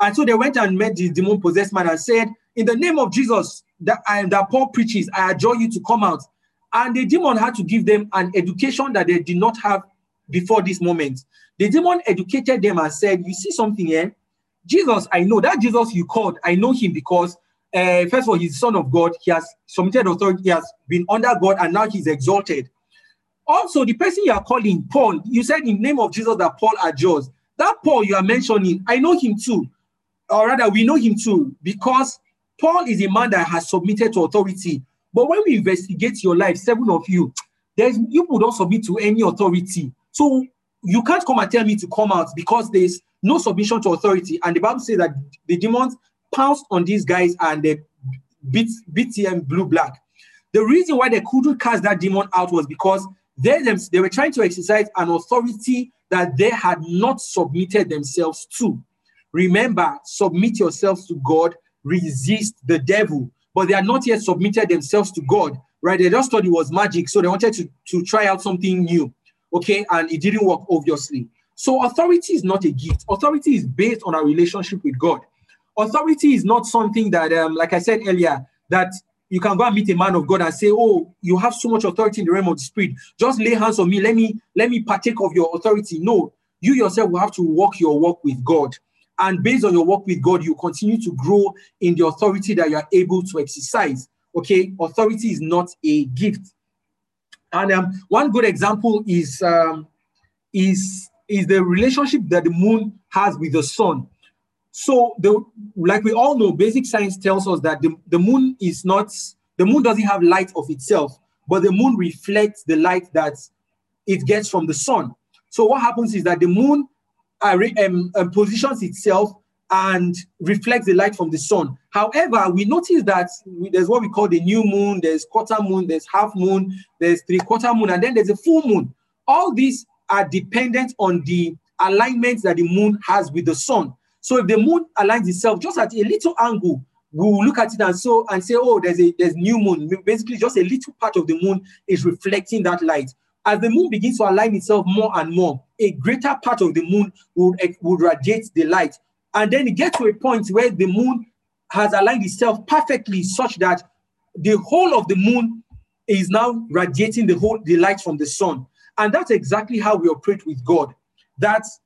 And so they went and met the demon possessed man and said, In the name of Jesus that I that Paul preaches, I adjure you to come out. And the demon had to give them an education that they did not have before this moment. The demon educated them and said, You see something here? Jesus, I know that Jesus you called, I know him because uh, first of all, he's son of God, he has submitted authority, he has been under God, and now he's exalted. Also, the person you are calling, Paul, you said in the name of Jesus that Paul adjures. That Paul you are mentioning, I know him too. Or rather, we know him too, because Paul is a man that has submitted to authority. But when we investigate your life, seven of you, there's you would not submit to any authority. So you can't come and tell me to come out because there's no submission to authority. And the Bible says that the demons pounced on these guys and they beat, them blue black. The reason why they couldn't cast that demon out was because they, they were trying to exercise an authority that they had not submitted themselves to. Remember, submit yourselves to God, resist the devil. But they are not yet submitted themselves to God, right? They just thought it was magic, so they wanted to, to try out something new, okay? And it didn't work, obviously. So, authority is not a gift, authority is based on our relationship with God. Authority is not something that, um, like I said earlier, that you can go and meet a man of God and say, "Oh, you have so much authority in the realm of the spirit. Just lay hands on me. Let me let me partake of your authority." No, you yourself will have to walk your walk with God, and based on your walk with God, you continue to grow in the authority that you are able to exercise. Okay, authority is not a gift. And um, one good example is um, is is the relationship that the moon has with the sun. So the like we all know, basic science tells us that the, the moon is not the moon doesn't have light of itself, but the moon reflects the light that it gets from the sun. So what happens is that the moon um, um, positions itself and reflects the light from the sun. However, we notice that there's what we call the new moon, there's quarter moon, there's half moon, there's three quarter moon, and then there's a full moon. All these are dependent on the alignment that the moon has with the sun. So if the moon aligns itself just at a little angle, we will look at it and so and say, oh, there's a there's new moon. Basically, just a little part of the moon is reflecting that light. As the moon begins to align itself more and more, a greater part of the moon would, eh, would radiate the light. And then it gets to a point where the moon has aligned itself perfectly such that the whole of the moon is now radiating the whole the light from the sun. And that's exactly how we operate with God. That's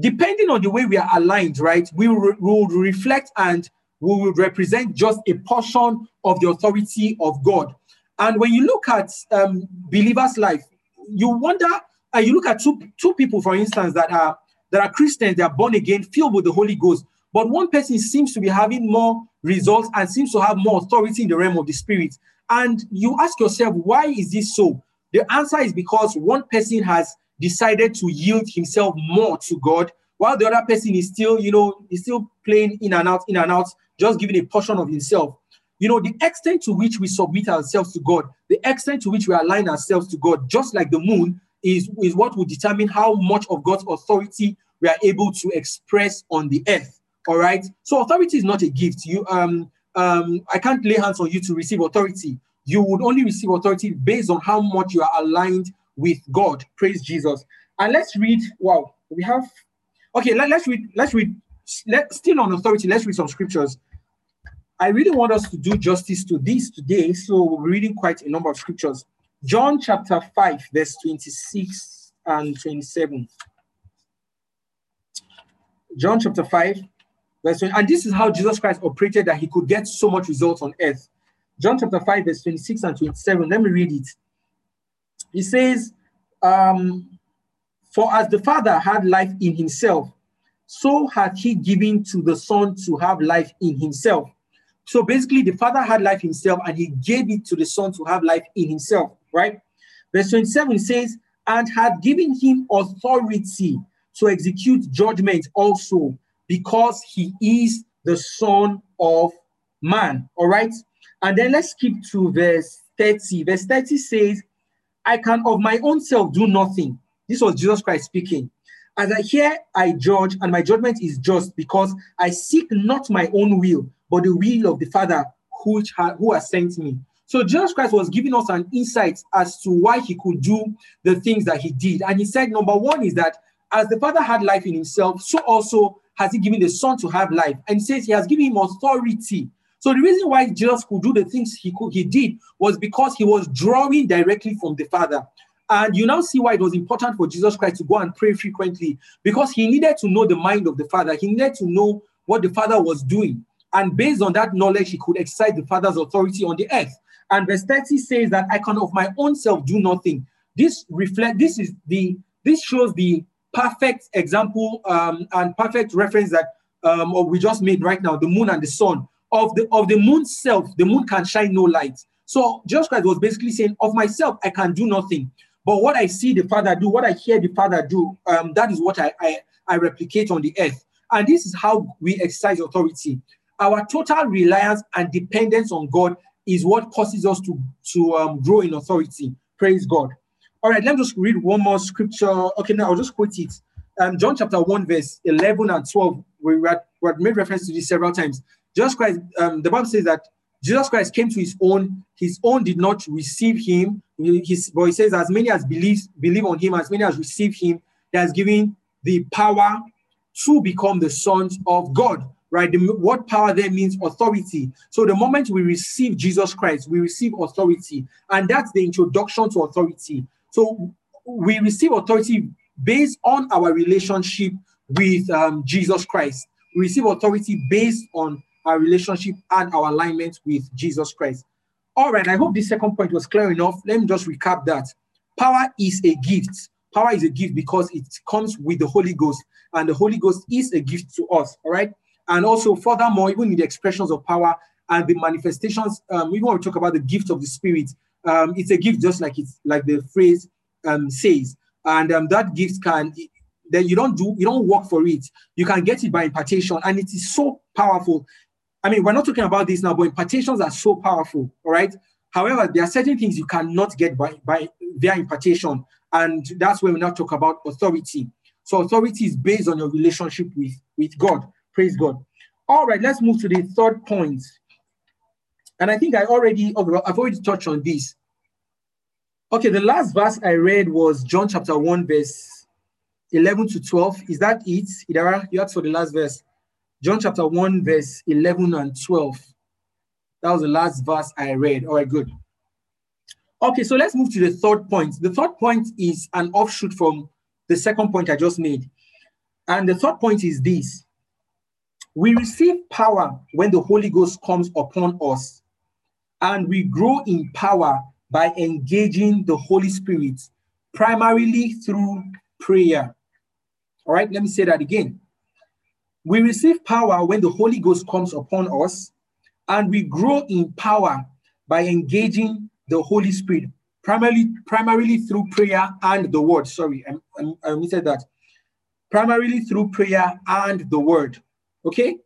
depending on the way we are aligned, right, we will, we will reflect and we will represent just a portion of the authority of God. And when you look at um, believers' life, you wonder, uh, you look at two, two people, for instance, that are that are Christians, they are born again, filled with the Holy Ghost. But one person seems to be having more results and seems to have more authority in the realm of the spirit. And you ask yourself, why is this so? The answer is because one person has decided to yield himself more to God, while the other person is still, you know, is still playing in and out, in and out, just giving a portion of himself. You know, the extent to which we submit ourselves to God, the extent to which we align ourselves to God, just like the moon, is, is what will determine how much of God's authority we are able to express on the earth. All right. So authority is not a gift. You um um I can't lay hands on you to receive authority. You would only receive authority based on how much you are aligned with God. Praise Jesus. And let's read. Wow, we have. Okay, let, us read. Let's read. Let, still on authority. Let's read some scriptures. I really want us to do justice to this today, so we're reading quite a number of scriptures. John chapter 5, verse 26 and 27. John chapter 5, Verse 20, and this is how Jesus Christ operated that he could get so much results on earth. John chapter 5, verse 26 and 27. Let me read it. He says, um, For as the Father had life in himself, so had he given to the Son to have life in himself. So basically, the Father had life himself and he gave it to the Son to have life in himself, right? Verse 27 says, And had given him authority to execute judgment also, because he is the Son of Man, all right? And then let's skip to verse 30. Verse 30 says, I can of my own self do nothing. This was Jesus Christ speaking. As I hear, I judge, and my judgment is just because I seek not my own will, but the will of the Father ha- who has sent me. So Jesus Christ was giving us an insight as to why he could do the things that he did. And he said, number one is that as the Father had life in himself, so also has he given the Son to have life. And he says he has given him authority. So the reason why Jesus could do the things he could he did was because he was drawing directly from the Father. And you now see why it was important for Jesus Christ to go and pray frequently because he needed to know the mind of the Father. He needed to know what the Father was doing. And based on that knowledge, he could exercise the Father's authority on the earth. And verse 30 says that I can of my own self do nothing. This reflect this is the this shows the perfect example um, and perfect reference that um, we just made right now, the moon and the sun. Of the of the moon self, the moon can shine no light. So Jesus Christ was basically saying, Of myself, I can do nothing. But what I see the Father do, what I hear the Father do, um, that is what I, I, I replicate on the earth. And this is how we exercise authority. Our total reliance and dependence on God is what causes us to, to um, grow in authority. Praise God. All right, let me just read one more scripture. Okay, now I'll just quote it. Um, John chapter 1, verse 11 and 12. We had, we had made reference to this several times. Jesus Christ, um, the Bible says that Jesus Christ came to his own, his own did not receive him. His, but he says, as many as believe, believe on him, as many as receive him, he has given the power to become the sons of God. Right? The, what power there means authority. So the moment we receive Jesus Christ, we receive authority, and that's the introduction to authority. So we receive authority based on our relationship with um, Jesus Christ. We receive authority based on our relationship and our alignment with Jesus Christ. All right, I hope this second point was clear enough. Let me just recap that. Power is a gift. Power is a gift because it comes with the Holy Ghost, and the Holy Ghost is a gift to us. All right, and also furthermore, even in the expressions of power and the manifestations, um, even when we talk about the gift of the Spirit, um, it's a gift just like it's like the phrase um, says, and um, that gift can then you don't do you don't work for it. You can get it by impartation, and it is so powerful. I mean, we're not talking about this now, but impartations are so powerful, all right? However, there are certain things you cannot get by, by via impartation, and that's when we now talk about authority. So authority is based on your relationship with, with God. Praise God. All right, let's move to the third point. And I think I already, I've already touched on this. Okay, the last verse I read was John chapter 1, verse 11 to 12. Is that it? Idara, you asked for the last verse. John chapter 1, verse 11 and 12. That was the last verse I read. All right, good. Okay, so let's move to the third point. The third point is an offshoot from the second point I just made. And the third point is this we receive power when the Holy Ghost comes upon us, and we grow in power by engaging the Holy Spirit primarily through prayer. All right, let me say that again. We receive power when the Holy Ghost comes upon us, and we grow in power by engaging the Holy Spirit, primarily, primarily through prayer and the word. Sorry, I, I, I that. Primarily through prayer and the word. Okay.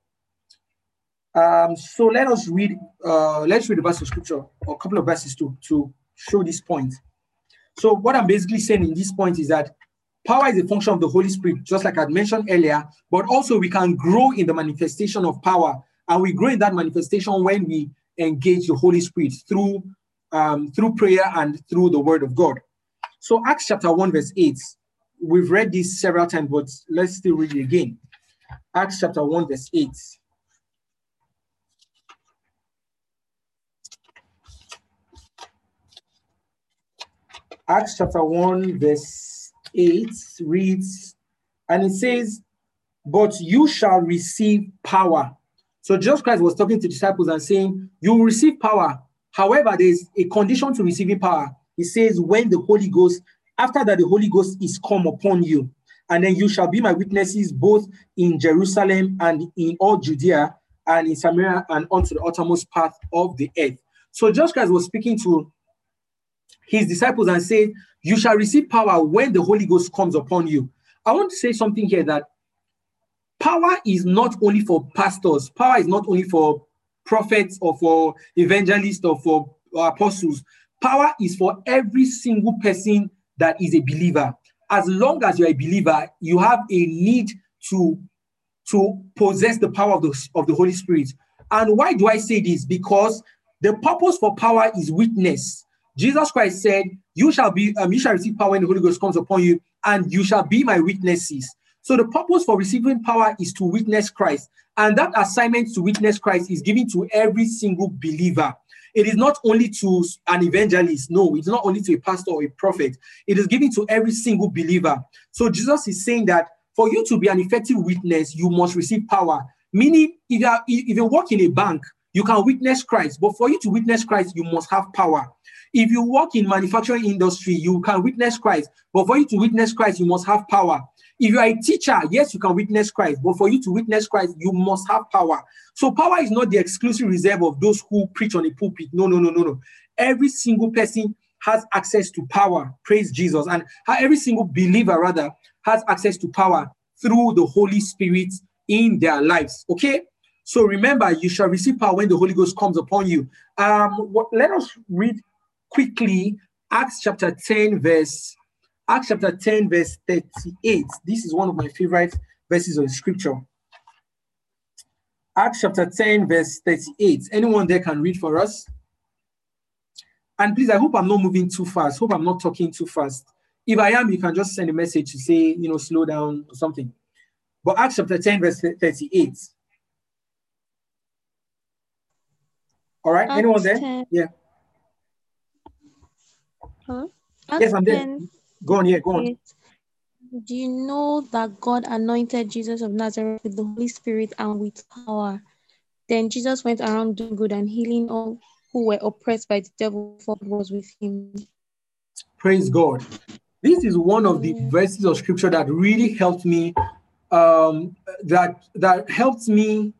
Um, so let us read. Uh, let's read the verse of scripture, a couple of verses to to show this point. So what I'm basically saying in this point is that Power is a function of the Holy Spirit, just like I mentioned earlier, but also we can grow in the manifestation of power. And we grow in that manifestation when we engage the Holy Spirit through, um, through prayer and through the word of God. So Acts chapter 1, verse 8. We've read this several times, but let's still read it again. Acts chapter 1, verse 8. Acts chapter 1, verse 8 reads, and it says, but you shall receive power. So Jesus Christ was talking to disciples and saying, You will receive power. However, there's a condition to receiving power. He says, When the Holy Ghost, after that, the Holy Ghost is come upon you, and then you shall be my witnesses both in Jerusalem and in all Judea and in Samaria and unto the uttermost part of the earth. So Jesus Christ was speaking to his disciples and said, You shall receive power when the Holy Ghost comes upon you. I want to say something here that power is not only for pastors, power is not only for prophets or for evangelists or for apostles. Power is for every single person that is a believer. As long as you're a believer, you have a need to, to possess the power of the, of the Holy Spirit. And why do I say this? Because the purpose for power is witness. Jesus Christ said, "You shall be, um, you shall receive power when the Holy Ghost comes upon you, and you shall be my witnesses." So the purpose for receiving power is to witness Christ, and that assignment to witness Christ is given to every single believer. It is not only to an evangelist. No, it's not only to a pastor or a prophet. It is given to every single believer. So Jesus is saying that for you to be an effective witness, you must receive power. Meaning, if you are, if you work in a bank, you can witness Christ, but for you to witness Christ, you must have power. If you work in manufacturing industry, you can witness Christ, but for you to witness Christ, you must have power. If you are a teacher, yes, you can witness Christ, but for you to witness Christ, you must have power. So power is not the exclusive reserve of those who preach on the pulpit. No, no, no, no, no. Every single person has access to power. Praise Jesus. And every single believer, rather, has access to power through the Holy Spirit in their lives. Okay? So remember, you shall receive power when the Holy Ghost comes upon you. Um, what, let us read quickly Acts chapter 10, verse Acts chapter 10, verse 38. This is one of my favorite verses of scripture. Acts chapter 10, verse 38. Anyone there can read for us? And please, I hope I'm not moving too fast. Hope I'm not talking too fast. If I am, you can just send a message to say, you know, slow down or something. But Acts chapter 10, verse 38. All right, Acts anyone there? 10. Yeah. Huh? yes, I'm there. Go on, yeah, go on. Do you know that God anointed Jesus of Nazareth with the Holy Spirit and with power? Then Jesus went around doing good and healing all who were oppressed by the devil, for God was with him. Praise God. This is one of the verses of scripture that really helped me, um, that that helped me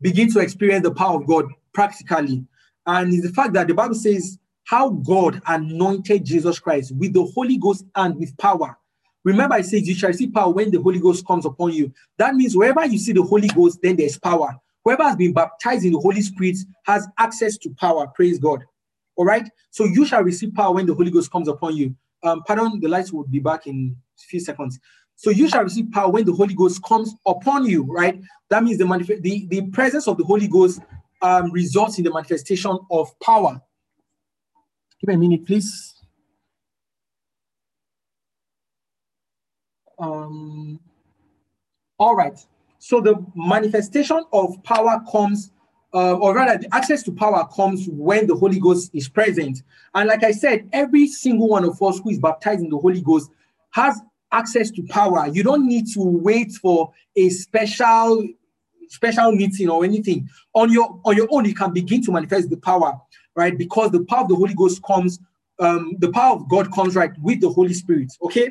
begin to experience the power of God practically. And is the fact that the Bible says how God anointed Jesus Christ with the Holy Ghost and with power. Remember, I said you shall receive power when the Holy Ghost comes upon you. That means wherever you see the Holy Ghost, then there's power. Whoever has been baptized in the Holy Spirit has access to power. Praise God. All right. So you shall receive power when the Holy Ghost comes upon you. Um, pardon, the lights will be back in a few seconds. So you shall receive power when the Holy Ghost comes upon you, right? That means the manif- the, the presence of the Holy Ghost um, results in the manifestation of power. Give me a minute, please. Um, all right. So the manifestation of power comes, uh, or rather, the access to power comes when the Holy Ghost is present. And like I said, every single one of us who is baptized in the Holy Ghost has access to power. You don't need to wait for a special special meeting or anything on your on your own you can begin to manifest the power right? Because the power of the holy ghost comes um the power of god comes right with the holy spirit okay?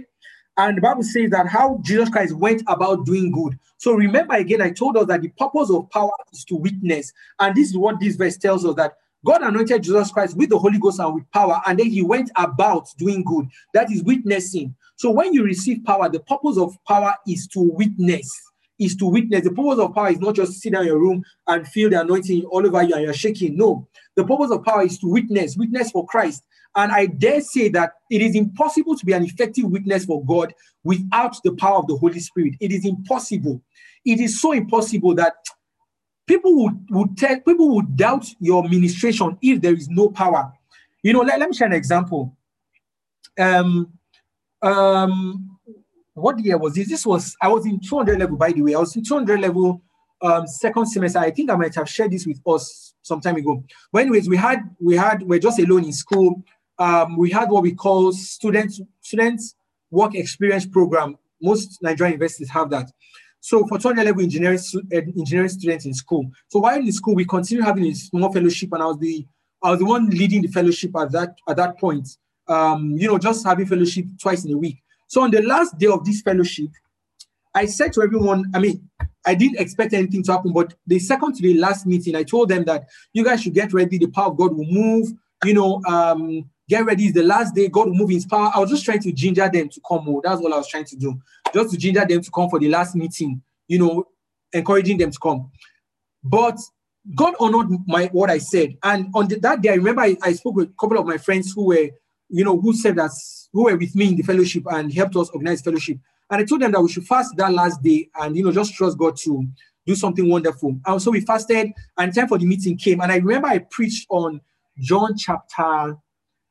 And the bible says that how jesus christ went about doing good. So remember again i told us that the purpose of power is to witness. And this is what this verse tells us that God anointed Jesus Christ with the Holy Ghost and with power, and then he went about doing good. That is witnessing. So when you receive power, the purpose of power is to witness is to witness. The purpose of power is not just sit down in your room and feel the anointing all over you and you're shaking. No, the purpose of power is to witness, witness for Christ. And I dare say that it is impossible to be an effective witness for God without the power of the Holy Spirit. It is impossible. It is so impossible that people would, would tell people would doubt your ministration if there is no power. You know, let, let me share an example. Um, um, what year was this? This was I was in 200 level, by the way. I was in 200 level um, second semester. I think I might have shared this with us some time ago. But anyways, we had we had we're just alone in school. Um, we had what we call students students work experience program. Most Nigerian universities have that. So for 200 level engineering, engineering students in school. So while in school, we continued having a small fellowship, and I was the I was the one leading the fellowship at that at that point. Um, you know, just having fellowship twice in a week. So on the last day of this fellowship, I said to everyone, I mean, I didn't expect anything to happen, but the second to the last meeting, I told them that you guys should get ready. The power of God will move. You know, um, get ready. It's the last day. God will move His power. I was just trying to ginger them to come. More. That's what I was trying to do, just to ginger them to come for the last meeting. You know, encouraging them to come. But God honored my what I said, and on the, that day, I remember I, I spoke with a couple of my friends who were, you know, who said that who were with me in the fellowship and helped us organize fellowship. And I told them that we should fast that last day and you know just trust God to do something wonderful. And so we fasted, and time for the meeting came. And I remember I preached on John chapter,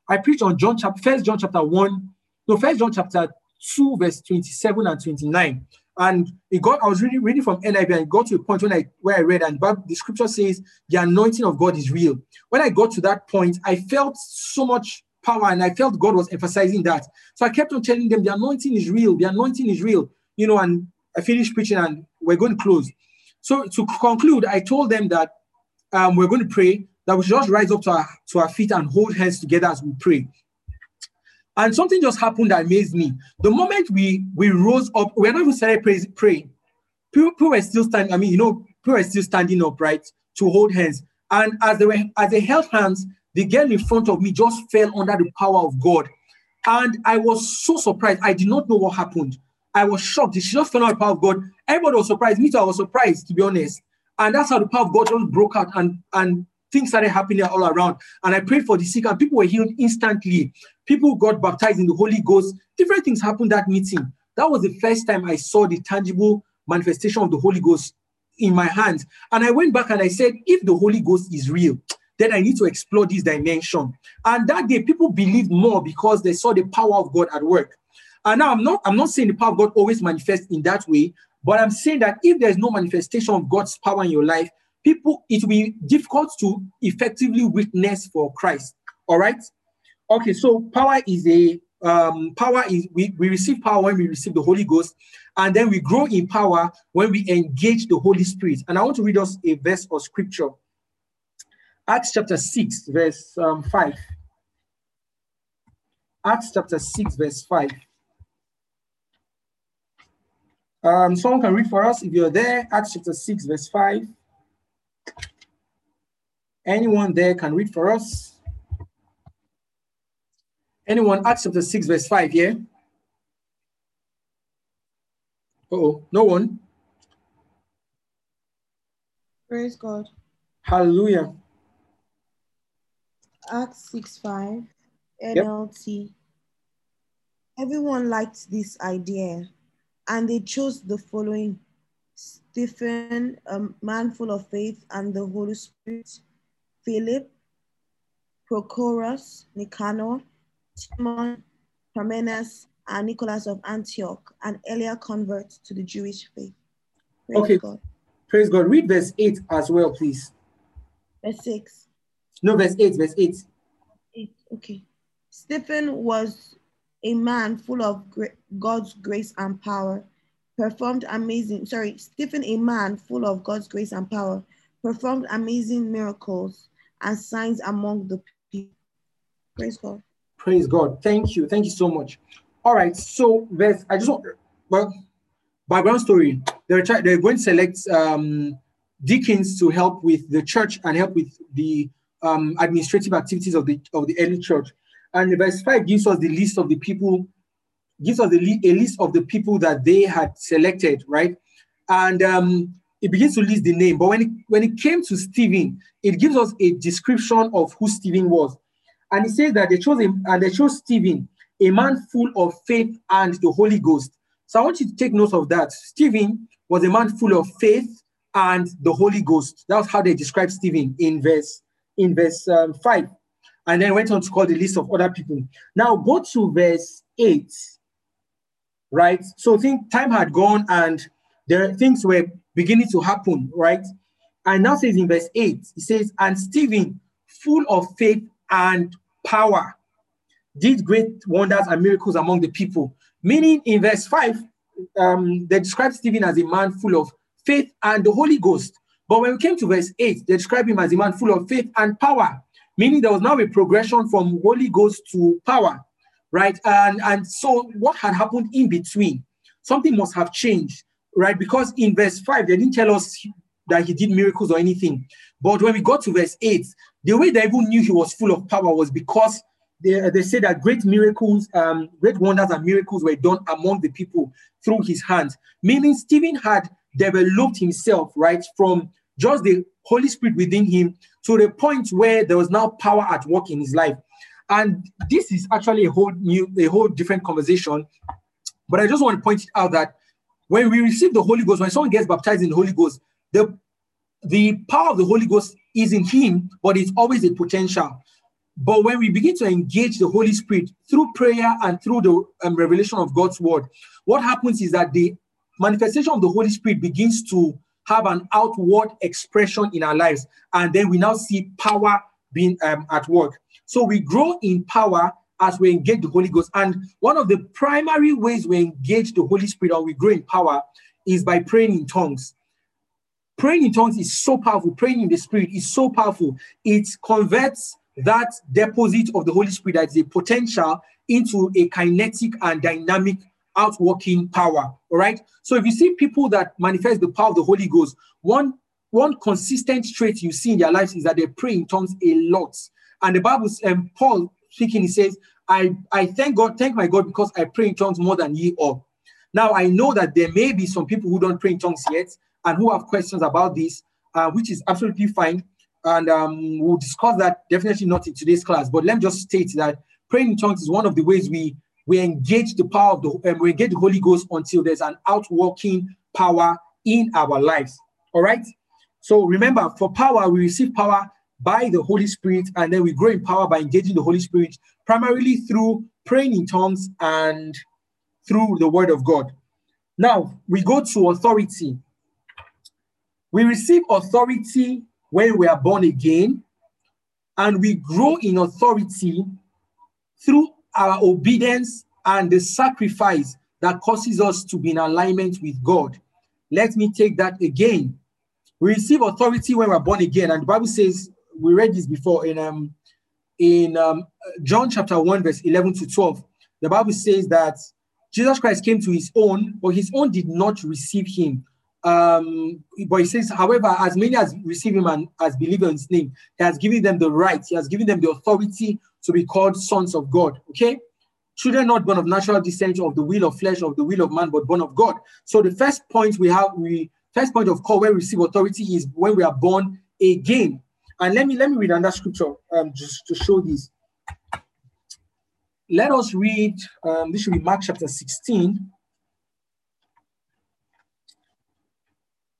I preached on John chapter first John chapter one, no, first John chapter 2, verse 27 and 29. And it got, I was reading, reading from NIV and it got to a point when I where I read, and but the scripture says the anointing of God is real. When I got to that point, I felt so much power and I felt God was emphasizing that. So I kept on telling them the anointing is real, the anointing is real, you know, and I finished preaching and we're going to close. So to conclude, I told them that um, we're going to pray, that we should just rise up to our, to our feet and hold hands together as we pray. And something just happened that amazed me. The moment we we rose up, we are not even started pray, praying. People, people were still standing. I mean, you know, people were still standing up, right, to hold hands. And as they were, as they held hands, the girl in front of me just fell under the power of God. And I was so surprised. I did not know what happened. I was shocked. She just fell under the power of God. Everybody was surprised. Me too, I was surprised, to be honest. And that's how the power of God just broke out and, and things started happening all around. And I prayed for the sick, and people were healed instantly. People got baptized in the Holy Ghost. Different things happened that meeting. That was the first time I saw the tangible manifestation of the Holy Ghost in my hands. And I went back and I said, if the Holy Ghost is real, then I need to explore this dimension. And that day, people believed more because they saw the power of God at work. And now I'm not, I'm not saying the power of God always manifests in that way, but I'm saying that if there's no manifestation of God's power in your life, people, it will be difficult to effectively witness for Christ. All right. Okay, so power is a um, power is we, we receive power when we receive the Holy Ghost, and then we grow in power when we engage the Holy Spirit. And I want to read us a verse of scripture. Acts chapter 6, verse um, 5. Acts chapter 6, verse 5. Um, someone can read for us if you're there. Acts chapter 6, verse 5. Anyone there can read for us? Anyone? Acts chapter 6, verse 5, yeah? Uh oh, no one. Praise God. Hallelujah. Acts 6 5, NLT. Yep. Everyone liked this idea, and they chose the following Stephen, a man full of faith and the Holy Spirit, Philip, Prochorus, Nicanor, Timon, Parmenas, and Nicholas of Antioch, an earlier convert to the Jewish faith. Praise okay. God. Praise God. Read verse 8 as well, please. Verse 6. No, verse 8, verse 8. 8. Okay. Stephen was a man full of God's grace and power, performed amazing, sorry, Stephen, a man full of God's grace and power, performed amazing miracles and signs among the people. Praise God. Praise God. Thank you. Thank you so much. All right. So, verse, I just want, well, background story. They're, try, they're going to select um, deacons to help with the church and help with the um, administrative activities of the of the early church. And verse 5 gives us the list of the people, gives us the, a list of the people that they had selected, right? And um, it begins to list the name. But when it, when it came to Stephen, it gives us a description of who Stephen was. And it says that they chose him and they chose Stephen, a man full of faith and the Holy Ghost. So I want you to take note of that. Stephen was a man full of faith and the Holy Ghost. That's how they describe Stephen in verse in verse um, five, and then went on to call the list of other people. Now go to verse eight, right? So think time had gone and there things were beginning to happen, right? And now says in verse 8, it says, And Stephen, full of faith and power, did great wonders and miracles among the people. Meaning in verse 5, um, they describe Stephen as a man full of faith and the Holy Ghost. But when we came to verse 8, they describe him as a man full of faith and power, meaning there was now a progression from Holy Ghost to power, right? And, and so what had happened in between? Something must have changed, right? Because in verse 5, they didn't tell us that he did miracles or anything. But when we got to verse 8, the way they even knew he was full of power was because they, they say that great miracles, um, great wonders and miracles were done among the people through his hands. Meaning Stephen had developed himself, right, from just the Holy Spirit within him to the point where there was now power at work in his life. And this is actually a whole new, a whole different conversation. But I just want to point out that when we receive the Holy Ghost, when someone gets baptized in the Holy Ghost, the the power of the Holy Ghost is in him, but it's always a potential. But when we begin to engage the Holy Spirit through prayer and through the um, revelation of God's word, what happens is that the manifestation of the Holy Spirit begins to have an outward expression in our lives. And then we now see power being um, at work. So we grow in power as we engage the Holy Ghost. And one of the primary ways we engage the Holy Spirit or we grow in power is by praying in tongues. Praying in tongues is so powerful. Praying in the Spirit is so powerful. It converts that deposit of the Holy Spirit that is a potential into a kinetic and dynamic outworking power. All right. So if you see people that manifest the power of the Holy Ghost, one one consistent trait you see in their lives is that they pray in tongues a lot. And the Bible, um, Paul speaking, he says, I, I thank God, thank my God, because I pray in tongues more than ye all. Now I know that there may be some people who don't pray in tongues yet and who have questions about this, uh, which is absolutely fine. And um, we'll discuss that definitely not in today's class. But let me just state that praying in tongues is one of the ways we we engage the power of the um, we engage the Holy Ghost until there's an outworking power in our lives. All right. So remember, for power, we receive power by the Holy Spirit, and then we grow in power by engaging the Holy Spirit, primarily through praying in tongues and through the Word of God. Now we go to authority. We receive authority when we are born again, and we grow in authority through our obedience and the sacrifice that causes us to be in alignment with God. Let me take that again. We receive authority when we're born again, and the Bible says we read this before in um in um, John chapter 1 verse 11 to 12. The Bible says that Jesus Christ came to his own, but his own did not receive him. Um, but he says, however, as many as receive him and as believe in his name, he has given them the right, he has given them the authority to be called sons of God. Okay? Children not born of natural descent of the will of flesh, of the will of man, but born of God. So the first point we have, we first point of call where we receive authority is when we are born again. And let me let me read another scripture um, just to show this. Let us read, um, this should be Mark chapter 16.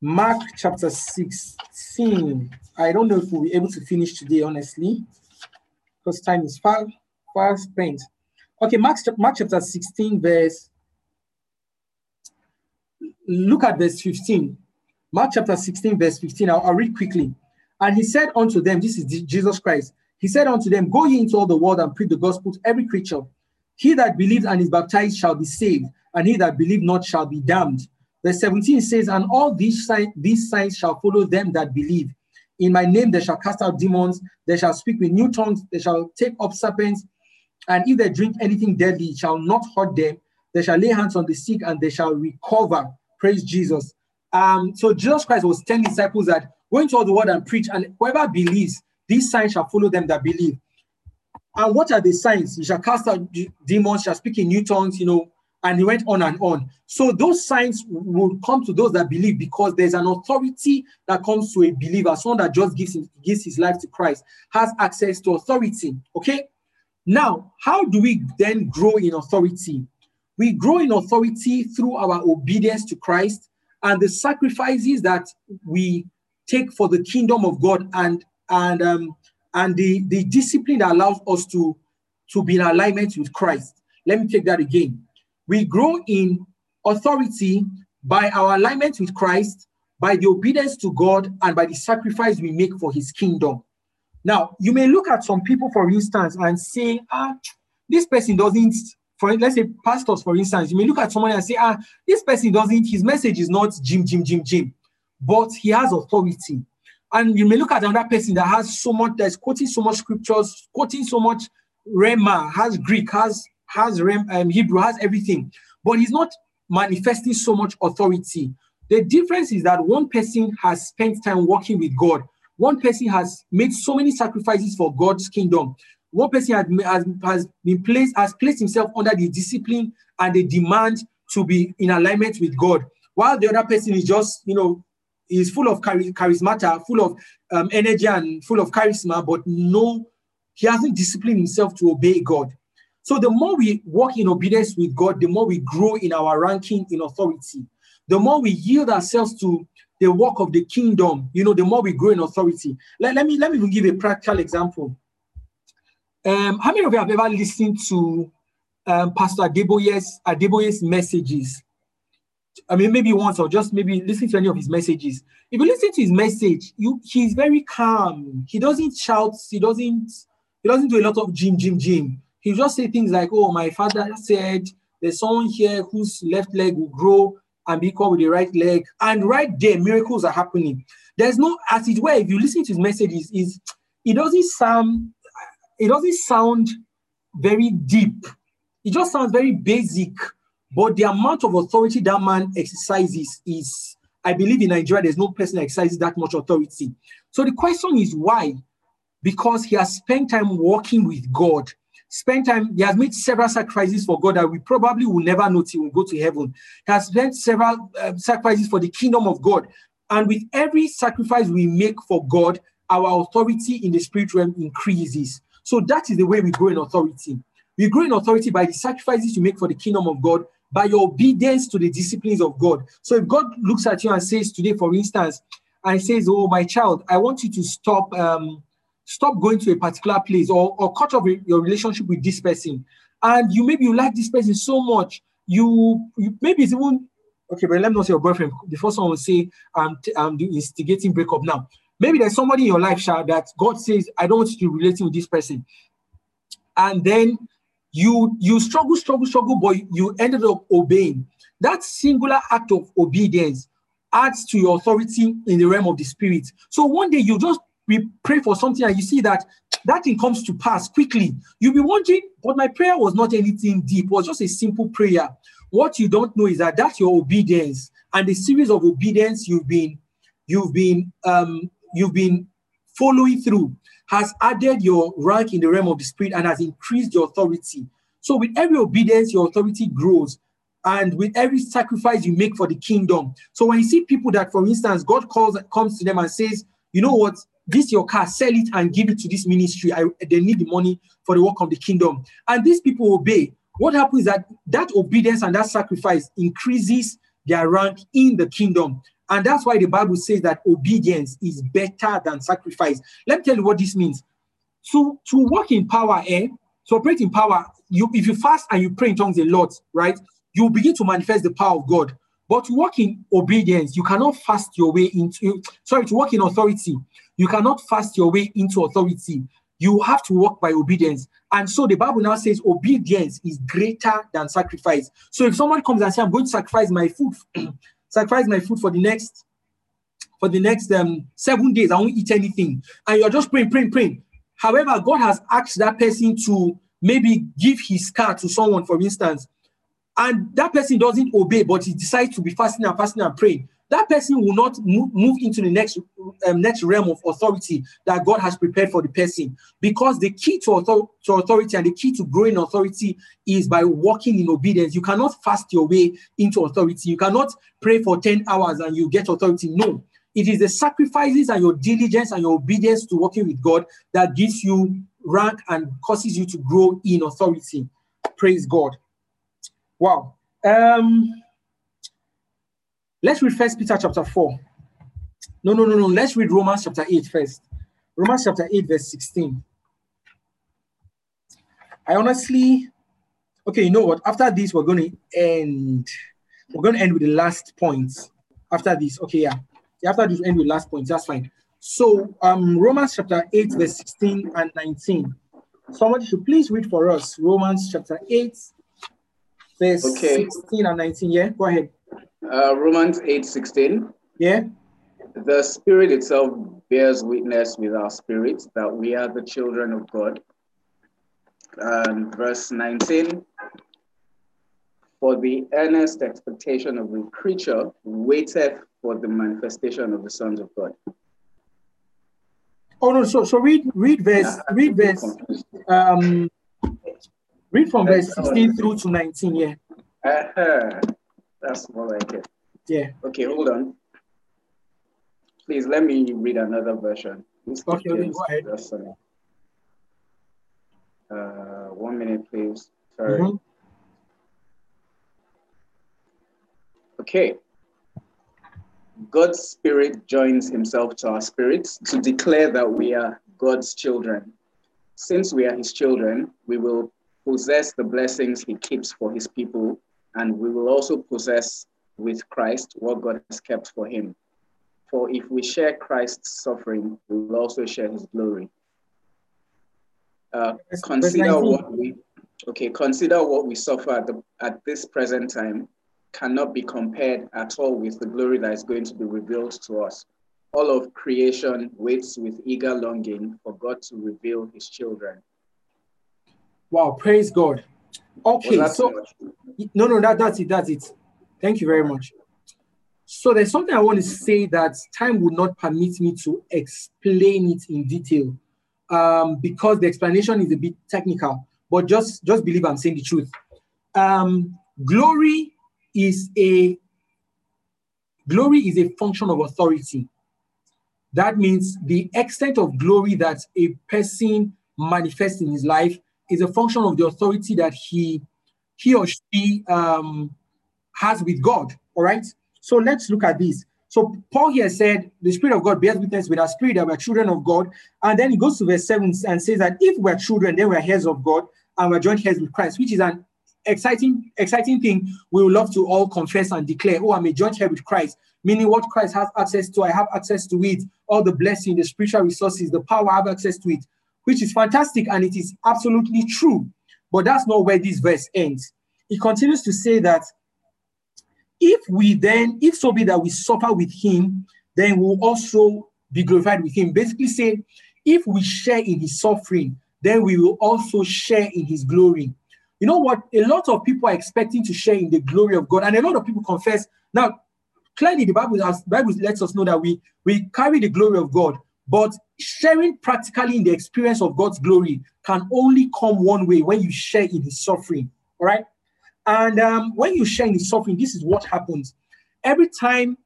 Mark chapter 16. I don't know if we'll be able to finish today, honestly, because time is far, far spent. Okay, Mark, Mark chapter 16, verse. Look at verse 15. Mark chapter 16, verse 15. I'll, I'll read quickly. And he said unto them, This is Jesus Christ. He said unto them, Go ye into all the world and preach the gospel to every creature. He that believes and is baptized shall be saved, and he that believe not shall be damned. Verse 17 says, And all these, signs, these signs shall follow them that believe. In my name they shall cast out demons, they shall speak with new tongues, they shall take up serpents, and if they drink anything deadly, it shall not hurt them. They shall lay hands on the sick and they shall recover. Praise Jesus. Um, so Jesus Christ was telling disciples that go into all the world and preach, and whoever believes, these signs shall follow them that believe. And what are the signs? You shall cast out demons, shall speak in new tongues, you know, and he went on and on. So those signs will come to those that believe because there's an authority that comes to a believer, someone that just gives him, gives his life to Christ, has access to authority. Okay. Now, how do we then grow in authority? We grow in authority through our obedience to Christ and the sacrifices that we take for the kingdom of God and and um, and the, the discipline that allows us to, to be in alignment with Christ. Let me take that again we grow in authority by our alignment with Christ, by the obedience to God, and by the sacrifice we make for his kingdom. Now, you may look at some people, for instance, and say, ah, this person doesn't for let's say pastors, for instance, you may look at someone and say, ah, this person doesn't, his message is not Jim, Jim, Jim, Jim, but he has authority. And you may look at another person that has so much, that's quoting so much scriptures, quoting so much Rhema, has Greek, has has Rem, um, Hebrew, has everything, but he's not manifesting so much authority. The difference is that one person has spent time working with God. One person has made so many sacrifices for God's kingdom. One person has, has, has been placed, has placed himself under the discipline and the demand to be in alignment with God, while the other person is just, you know, is full of charisma, full of um, energy and full of charisma, but no, he hasn't disciplined himself to obey God. So the more we walk in obedience with God, the more we grow in our ranking in authority. The more we yield ourselves to the work of the kingdom, you know, the more we grow in authority. Let, let me let me give a practical example. Um, how many of you have ever listened to um, Pastor Adeboye's Adeboye's messages? I mean, maybe once or just maybe listen to any of his messages. If you listen to his message, you he's very calm. He doesn't shout. He doesn't. He doesn't do a lot of Jim, Jim, Jim. He just say things like, "Oh, my father said there's someone here whose left leg will grow and be with the right leg," and right there, miracles are happening. There's no, as it were, if you listen to his messages, is it doesn't sound, it doesn't sound very deep. It just sounds very basic but the amount of authority that man exercises is, I believe in Nigeria, there's no person that exercises that much authority. So the question is why? Because he has spent time working with God, spent time, he has made several sacrifices for God that we probably will never know till we go to heaven. He has spent several uh, sacrifices for the kingdom of God. And with every sacrifice we make for God, our authority in the spirit realm increases. So that is the way we grow in authority. We grow in authority by the sacrifices you make for the kingdom of God by your obedience to the disciplines of God. So if God looks at you and says today, for instance, and says, "Oh, my child, I want you to stop, um, stop going to a particular place or, or cut off your relationship with this person," and you maybe you like this person so much, you, you maybe it's even okay, but let me not say your boyfriend. The first one will say, "I'm, I'm instigating breakup now." Maybe there's somebody in your life, child, that God says, "I don't want you to relate with this person," and then you you struggle, struggle, struggle, but you ended up obeying. That singular act of obedience adds to your authority in the realm of the spirit. So one day you just we pray for something and you see that that thing comes to pass quickly. You'll be wondering, but my prayer was not anything deep, it was just a simple prayer. What you don't know is that that's your obedience and the series of obedience you've been you've been um you've been following through has added your rank in the realm of the spirit and has increased your authority. So, with every obedience, your authority grows. And with every sacrifice you make for the kingdom. So, when you see people that, for instance, God calls comes to them and says, you know what, this your car, sell it and give it to this ministry. I, they need the money for the work of the kingdom. And these people obey. What happens is that that obedience and that sacrifice increases their rank in the kingdom. And that's why the Bible says that obedience is better than sacrifice. Let me tell you what this means. So to walk in power, eh? To operate in power, you if you fast and you pray in tongues a lot, right? You begin to manifest the power of God. But to walk in obedience, you cannot fast your way into sorry, to walk in authority, you cannot fast your way into authority. You have to walk by obedience. And so the Bible now says obedience is greater than sacrifice. So if someone comes and says, I'm going to sacrifice my food sacrifice my food for the next for the next um, seven days. I won't eat anything. And you're just praying, praying, praying. However, God has asked that person to maybe give his car to someone, for instance, and that person doesn't obey, but he decides to be fasting and fasting and praying that person will not move, into the next um, next realm of authority that God has prepared for the person. Because the key to, author- to authority and the key to growing authority is by walking in obedience. You cannot fast your way into authority. You cannot pray for 10 hours and you get authority. No. It is the sacrifices and your diligence and your obedience to working with God that gives you rank and causes you to grow in authority. Praise God. Wow. Um, Let's read First Peter chapter 4. No, no, no, no. Let's read Romans chapter 8 first. Romans chapter 8, verse 16. I honestly, okay, you know what? After this, we're going to end. We're going to end with the last points. After this, okay, yeah. After this, end with last points. That's fine. So, um, Romans chapter 8, verse 16 and 19. Somebody should please read for us Romans chapter 8, verse Okay. 16 and 19. Yeah, go ahead. Uh, Romans 8 16. Yeah. The Spirit itself bears witness with our spirits that we are the children of God. And verse 19 For the earnest expectation of the creature waiteth for the manifestation of the sons of God. Oh no, so so read read verse read verse um read from verse 16 through to 19. Yeah. Uh-huh. That's more like it. Yeah. Okay, hold on. Please let me read another version. This Okay, James go ahead. version. Uh, one minute, please. Sorry. Mhm. Okay. God's spirit joins himself to our spirits to declare that we are God's children. Since we are his children, we will possess the blessings he keeps for his people, and we will also possess with Christ what God has kept for him. For if we share Christ's suffering, we will also share his glory. Uh, consider what we okay consider what we suffer at, the, at this present time cannot be compared at all with the glory that is going to be revealed to us all of creation waits with eager longing for god to reveal his children Wow, praise God. Okay, that so no, no, that, that's it, that's it. Thank you very much. So there's something I want to say that time would not permit me to explain it in detail um, because the explanation is a bit technical. But just just believe I'm saying the truth. Um, glory is a glory is a function of authority. That means the extent of glory that a person manifests in his life is a function of the authority that he he or she um, has with God. All right. So let's look at this. So Paul here said, "The Spirit of God bears witness with our spirit that we're children of God." And then he goes to verse seven and says that if we're children, then we're heirs of God and we're joint heirs with Christ, which is an exciting, exciting thing. We would love to all confess and declare, "Oh, I'm a joint heir with Christ." Meaning, what Christ has access to, I have access to it. All the blessing, the spiritual resources, the power, I have access to it, which is fantastic and it is absolutely true. But that's not where this verse ends. He continues to say that if we then, if so be that we suffer with him, then we'll also be glorified with him. Basically, say, if we share in his suffering, then we will also share in his glory. You know what? A lot of people are expecting to share in the glory of God, and a lot of people confess. Now, clearly, the Bible, has, Bible lets us know that we, we carry the glory of God, but sharing practically in the experience of God's glory can only come one way when you share in his suffering. All right. And um, when you share in his suffering, this is what happens. Every time,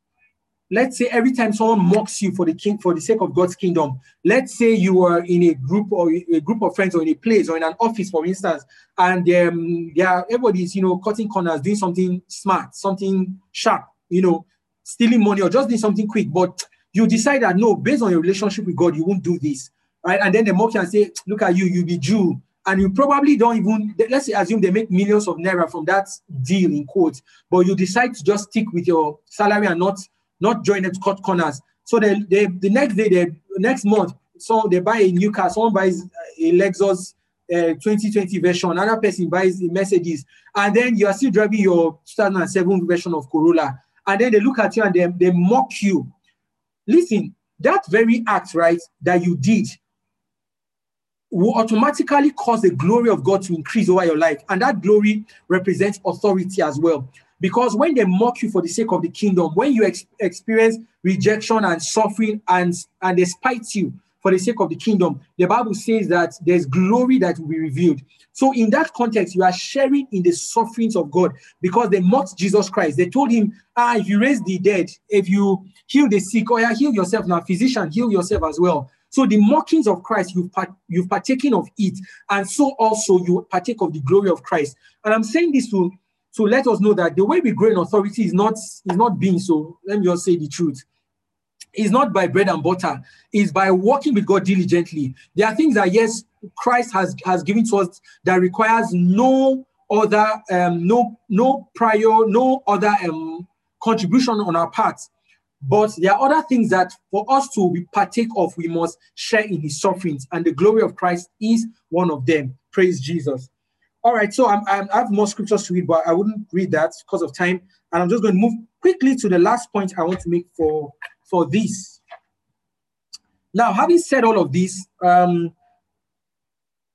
let's say, every time someone mocks you for the king, for the sake of God's kingdom, let's say you are in a group or a group of friends or in a place or in an office, for instance, and um, yeah, everybody's you know cutting corners, doing something smart, something sharp, you know, stealing money or just doing something quick, but you decide that no, based on your relationship with God, you won't do this, right? And then they mock you and say, "Look at you, you be Jew." and you probably don't even let's assume they make millions of naira from that deal in quotes but you decide to just stick with your salary and not not join to cut corners so they, they the next day the next month so they buy a new car someone buys a lexus uh, 2020 version another person buys a mercedes and then you are still driving your 2007 version of corolla and then they look at you and they, they mock you listen that very act right that you did will automatically cause the glory of God to increase over your life. And that glory represents authority as well. Because when they mock you for the sake of the kingdom, when you ex- experience rejection and suffering and, and they spite you for the sake of the kingdom, the Bible says that there's glory that will be revealed. So, in that context, you are sharing in the sufferings of God because they mocked Jesus Christ. They told him, Ah, if you raise the dead, if you heal the sick, or oh, yeah, heal yourself now, physician, heal yourself as well. So the mockings of Christ, you've, part, you've partaken of it, and so also you partake of the glory of Christ. And I'm saying this to, to let us know that the way we grow in authority is not, is not being so. Let me just say the truth. It's not by bread and butter, is by working with God diligently. There are things that, yes, Christ has, has given to us that requires no other, um, no, no prior, no other um, contribution on our part. But there are other things that for us to be partake of, we must share in his sufferings, and the glory of Christ is one of them. Praise Jesus. All right, so I'm, I'm, i have more scriptures to read, but I wouldn't read that because of time. And I'm just going to move quickly to the last point I want to make for, for this. Now, having said all of this, um,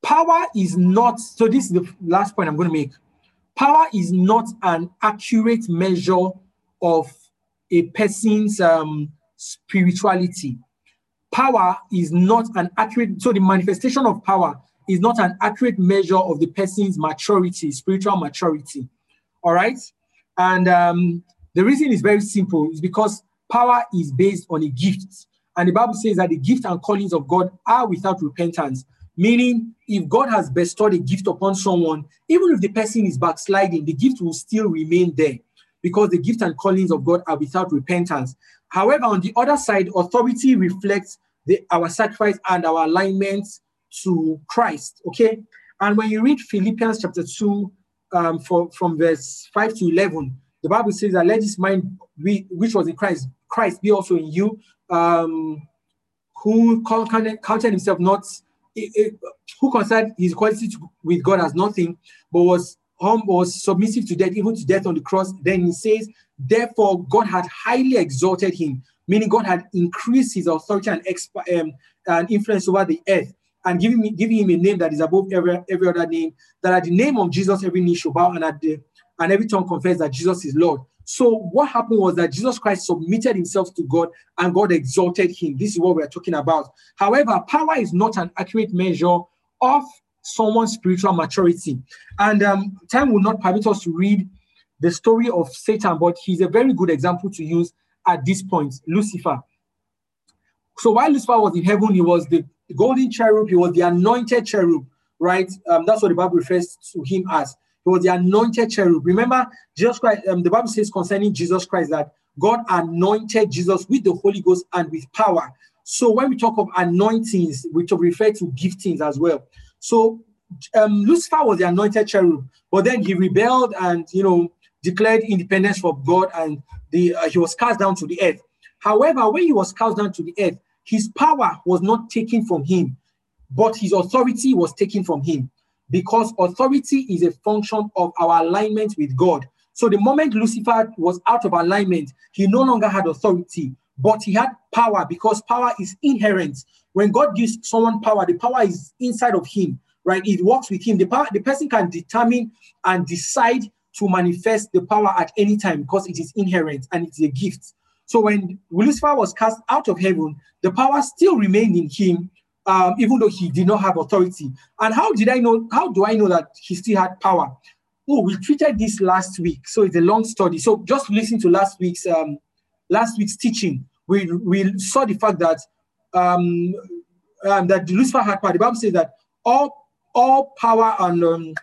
power is not, so this is the last point I'm going to make. Power is not an accurate measure of a person's um, spirituality. Power is not an accurate, so the manifestation of power is not an accurate measure of the person's maturity, spiritual maturity. All right. And um, the reason is very simple is because power is based on a gift. And the Bible says that the gift and callings of God are without repentance. Meaning, if God has bestowed a gift upon someone, even if the person is backsliding, the gift will still remain there because the gift and callings of God are without repentance. However, on the other side, authority reflects the, our sacrifice and our alignment to Christ. Okay. And when you read Philippians chapter 2, um, for, from verse 5 to 11, the Bible says that let this mind be, which was in Christ, Christ be also in you, um, who counted himself not, who considered his equality with God as nothing, but was humble, was submissive to death, even to death on the cross. Then he says, therefore God had highly exalted him, meaning God had increased his authority and, exp- um, and influence over the earth and giving, me, giving him a name that is above every, every other name, that at the name of Jesus, every knee shall bow and, at the, and every tongue confess that Jesus is Lord. So what happened was that Jesus Christ submitted himself to God and God exalted him. This is what we're talking about. However, power is not an accurate measure of someone's spiritual maturity. And um, time will not permit us to read the story of Satan, but he's a very good example to use at this point, Lucifer. So while Lucifer was in heaven, he was the golden cherub, he was the anointed cherub, right? Um, that's what the Bible refers to him as. He was the anointed cherub. Remember, Jesus Christ, um, the Bible says concerning Jesus Christ that God anointed Jesus with the Holy Ghost and with power. So when we talk of anointings, we refer to giftings as well. So um, Lucifer was the anointed cherub, but then he rebelled and you know declared independence from God, and the uh, he was cast down to the earth. However, when he was cast down to the earth, his power was not taken from him, but his authority was taken from him, because authority is a function of our alignment with God. So the moment Lucifer was out of alignment, he no longer had authority, but he had power because power is inherent. When God gives someone power, the power is inside of him, right? It works with him. The power, the person can determine and decide to manifest the power at any time because it is inherent and it's a gift. So when Lucifer was cast out of heaven, the power still remained in him, um, even though he did not have authority. And how did I know? How do I know that he still had power? Oh, we treated this last week, so it's a long study. So just listen to last week's um, last week's teaching. We we saw the fact that um, um, that Lucifer had power. The Bible says that all all power and um,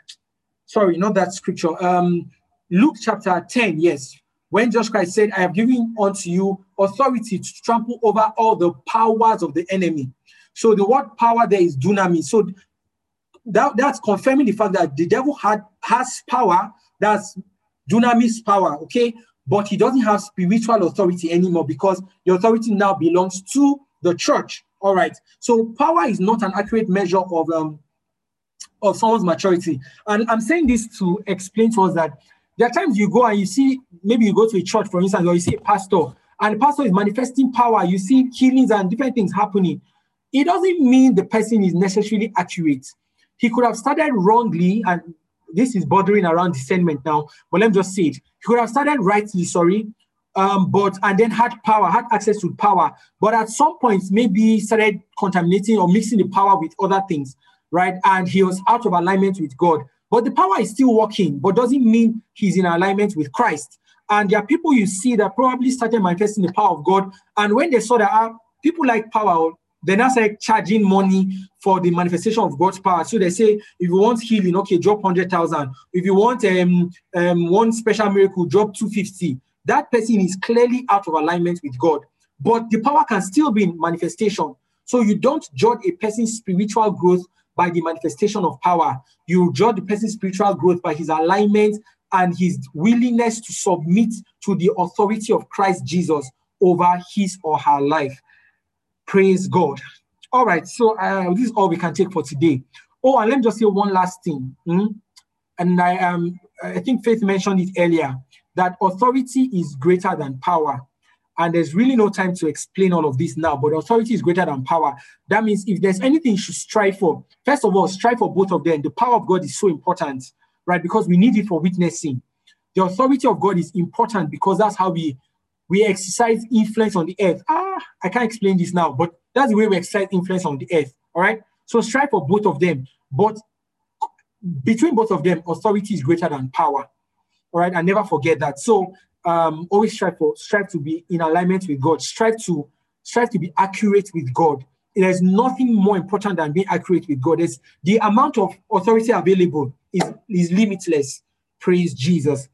sorry, not that scripture. Um, Luke chapter 10, yes. When Jesus Christ said, I have given unto you authority to trample over all the powers of the enemy. So the word power there is dunamis. So that, that's confirming the fact that the devil had has power, that's dunamis power, okay? But he doesn't have spiritual authority anymore because the authority now belongs to the church. All right. So power is not an accurate measure of um, of someone's maturity. And I'm saying this to explain to us that there are times you go and you see, maybe you go to a church, for instance, or you see a pastor, and the pastor is manifesting power, you see healings and different things happening. It doesn't mean the person is necessarily accurate. He could have started wrongly, and this is bordering around discernment now, but let me just say it. He could have started rightly, sorry, um, but and then had power, had access to power, but at some point maybe started contaminating or mixing the power with other things, right? And he was out of alignment with God. But the power is still working, but doesn't mean he's in alignment with Christ. And there are people you see that probably started manifesting the power of God. And when they saw that uh, people like power, they now start charging money for the manifestation of God's power. So they say, if you want healing, okay, drop 100,000. If you want um, um, one special miracle, drop 250 that person is clearly out of alignment with God. But the power can still be in manifestation. So you don't judge a person's spiritual growth by the manifestation of power. You judge the person's spiritual growth by his alignment and his willingness to submit to the authority of Christ Jesus over his or her life. Praise God. All right, so uh, this is all we can take for today. Oh, and let me just say one last thing. Hmm? and I um I think Faith mentioned it earlier that authority is greater than power. And there's really no time to explain all of this now, but authority is greater than power. That means if there's anything you should strive for, first of all, strive for both of them. The power of God is so important, right? Because we need it for witnessing. The authority of God is important because that's how we we exercise influence on the earth. Ah, I can't explain this now, but that's the way we exercise influence on the earth. All right. So strive for both of them, but between both of them, authority is greater than power. All right, and never forget that. So um, always strive for strive to be in alignment with God. Strive to strive to be accurate with God. There's nothing more important than being accurate with God. There's the amount of authority available is, is limitless. Praise Jesus.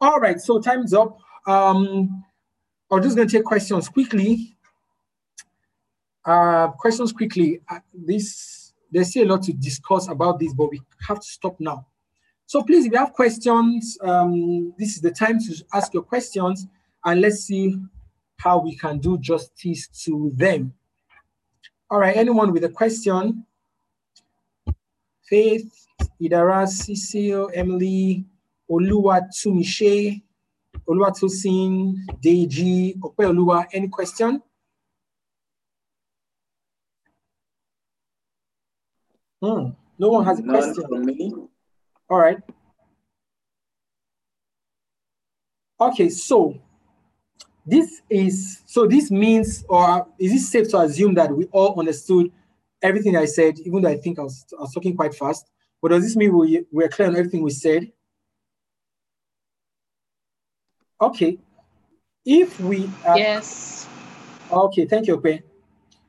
All right, so time's up. Um, I'm just going to take questions quickly. Uh, questions quickly. Uh, this there's still a lot to discuss about this, but we have to stop now. So please, if you have questions, um, this is the time to ask your questions, and let's see how we can do justice to them. All right, anyone with a question? Faith, Idara, Cecile, Emily, Oluwa Tumishe, Oluwa Tusin, Deji, Ope Oluwa, any question? Hmm. No one has a None question. from me. All right. Okay, so this is so this means, or is it safe to assume that we all understood everything I said, even though I think I was, I was talking quite fast? But does this mean we we're clear on everything we said? Okay. If we are, Yes. Okay, thank you, Okay.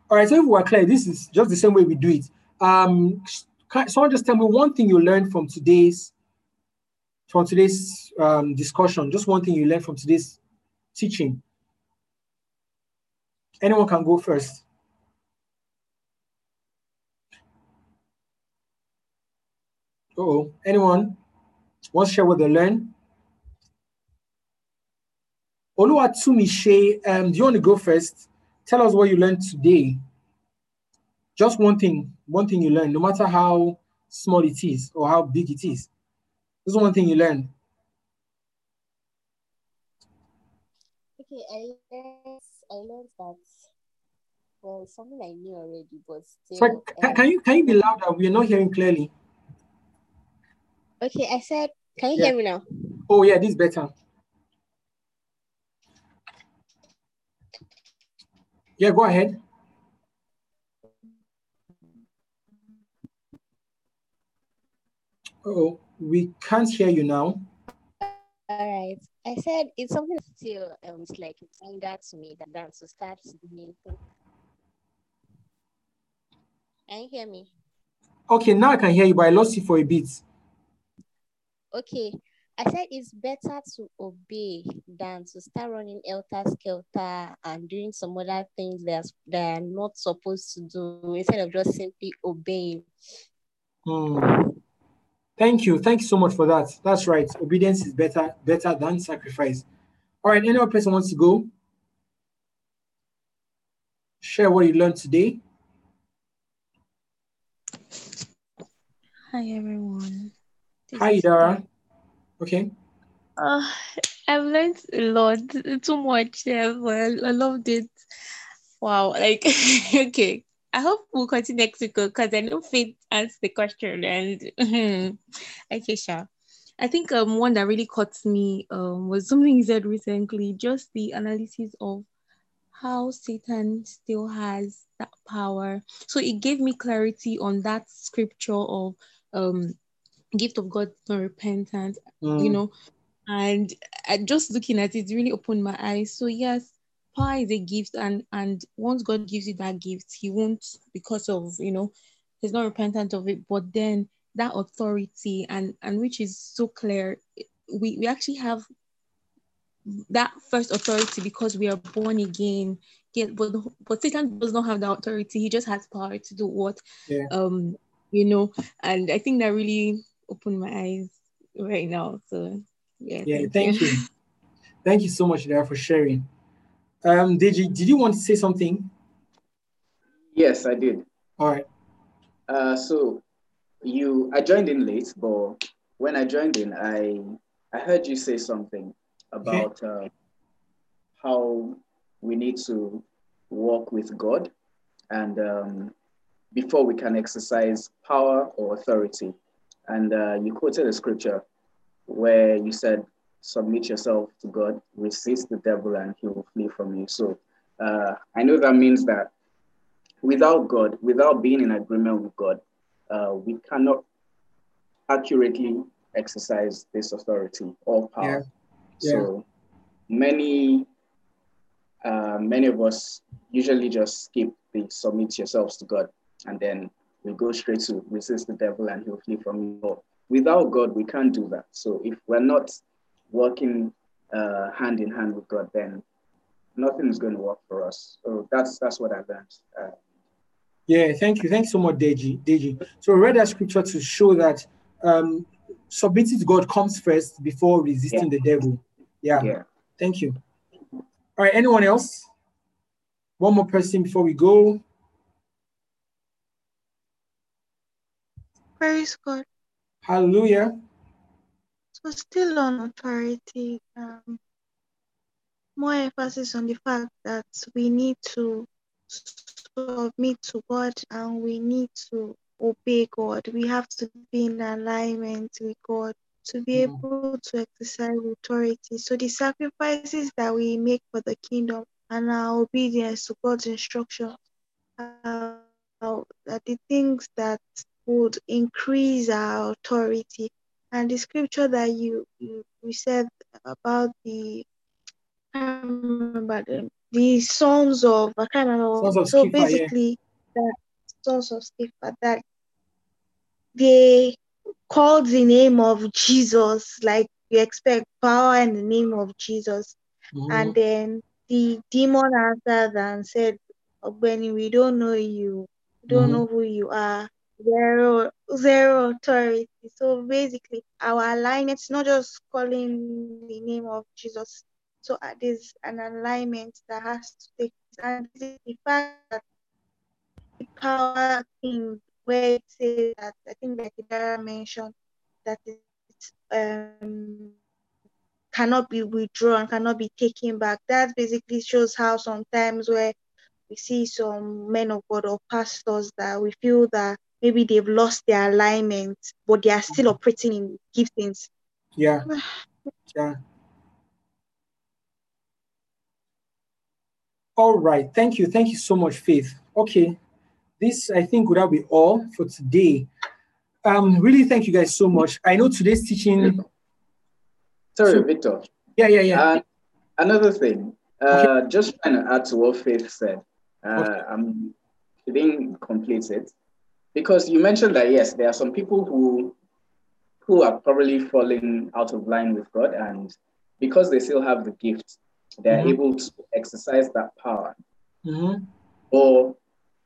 All right, so if we're clear, this is just the same way we do it. Um, can someone just tell me one thing you learned from today's from today's um, discussion? Just one thing you learned from today's teaching. Anyone can go first. Oh, anyone wants to share what they learned? Oluwatumishe, um, do you want to go first? Tell us what you learned today. Just one thing, one thing you learned, no matter how small it is or how big it is. Just one thing you learned. Okay, I learned, I learned that well, something I knew already, but still. So can, um, can you can you be louder? We're not hearing clearly. Okay, I said, can you Yeah. hear me now? Oh yeah, this is better. Yeah, go ahead. Oh, we can't hear you now. All right. I said it's something still um it's like it's that to me that dance to start doing. Can you hear me? Okay, now I can hear you, but I lost you for a bit. Okay. I said it's better to obey than to start running elter skelter and doing some other things that they're not supposed to do instead of just simply obeying. Hmm. Thank you. Thank you so much for that. That's right. Obedience is better better than sacrifice. All right. Any other person wants to go? Share what you learned today. Hi everyone. This Hi, is Dara. Okay. Uh, I've learned a lot, too much. Yeah, I, I loved it. Wow, like okay. I hope we'll continue next week because I know Faith asked the question and okay, sure. I think um one that really caught me um was something you said recently, just the analysis of how Satan still has that power. So it gave me clarity on that scripture of um gift of God not repentant, you Mm, know, and just looking at it really opened my eyes. So yes, power is a gift, and and once God gives you that gift, He won't because of you know He's not repentant of it. But then that authority and and which is so clear, we we actually have that first authority because we are born again. Yeah, but but Satan does not have the authority. He just has power to do what yeah. um you know, and I think that really opened my eyes right now. So yeah, Yeah. thank, Thank you. you. Thank you so much, Dara, for sharing. Um, did you did you want to say something? Yes, I did. All right. Uh, so you, I joined in late, but when I joined in, I I heard you say something about uh, how we need to walk with God, and um, before we can exercise power or authority. And uh, you quoted a scripture where you said, "Submit yourself to God, resist the devil, and he will flee from you." So uh, I know that means that without God, without being in agreement with God, uh, we cannot accurately exercise this authority or power. Yeah. So many, uh, many of us usually just skip the submit yourselves to God, and then we go straight to resist the devil and he'll flee from you. Without God, we can't do that. So if we're not working uh, hand in hand with God, then nothing is going to work for us. So that's that's what I've learned. Uh, Yeah, thank you. Thanks so much, Deji. Deji. So I read that scripture to show that um, submitting to God comes first before resisting the devil. Yeah. yeah. Thank you. All right. Anyone else? One more person before we go. Praise God. Hallelujah. So still on authority, um, more emphasis on the fact that we need to submit to God and we need to obey God. We have to be in alignment with God to be Mhm. able to exercise authority. So the sacrifices that we make for the kingdom and our obedience to God's instruction are are the things that would increase our authority. And the scripture that you you, you said about the I can't remember them. The sons of I can't remember. Sons of so yeah. basically, that sons of Sceva that they called the name of Jesus, like you expect power in the name of Jesus, Mhm. and then the demon answered and said, "Benny, we don't know you. We don't Mhm. know who you are. Zero, zero authority." So basically, our alignment is not just calling the name of Jesus. So uh, there's an alignment that has to take and the fact that the power thing where it says that I think like Dara mentioned that it um cannot be withdrawn, cannot be taken back. That basically shows how sometimes where we see some men of God or pastors that we feel that maybe they've lost their alignment, but they are still operating in giftings. Yeah. Yeah. All right. Thank you. Thank you so much, Faith. Okay. This, I think, would that be all for today. Um, really thank you guys so much. I know today's teaching. Sorry, So- Victor. Yeah, yeah, yeah. And another thing, uh, just trying to add to what Faith said. Uh, Okay. I'm she didn't complete it because you mentioned that yes, there are some people who who are probably falling out of line with God, and because they still have the gift, they're Mhm. able to exercise that power. Mhm. Or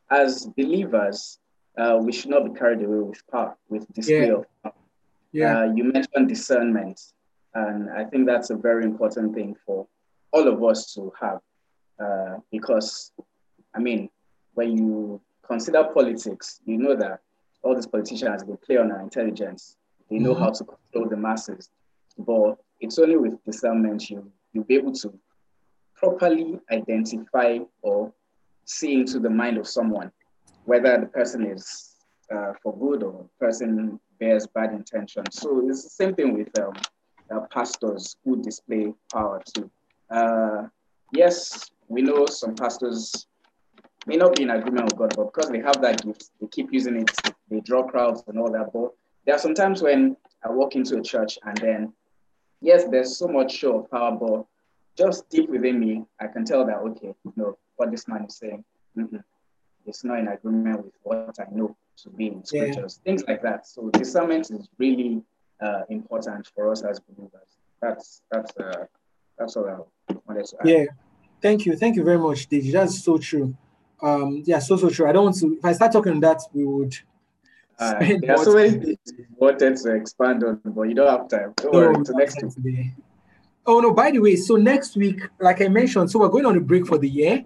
as believers, uh, we should not be carried away with power, with display Yeah. of power. Yeah. Uh, you mentioned discernment, and I think that's a very important thing for all of us to have. Uh, because, I mean, when you consider politics, you know that all these politicians they play on our intelligence. They know Mhm. how to control the masses. But it's only with discernment you you'll be able to properly identify or see into the mind of someone, whether the person is uh, for good or the person bears bad intentions. So it's the same thing with um, uh, pastors who display power too. Uh, yes, we know some pastors may not be in agreement with God, but because they have that gift, they keep using it. They draw crowds and all that. But there are some times when I walk into a church and then, yes, there's so much show of power, but just deep within me, I can tell that okay, no, what this man is saying, mm-mm, it's not in agreement with what I know to be in Yeah. scriptures, things like that. So discernment is really uh, important for us as believers. That's that's uh, that's all I wanted to add. Yeah. Thank you. Thank you very much, Deji. That's so true. Um, yeah, so so true. I don't want to if I start talking on that, we would Uh, spend there are so many wanted to expand on, but you don't have time. Don't No, worry, we next week. today. Oh no, by the way, so next week, like I mentioned, so we're going on a break for the year.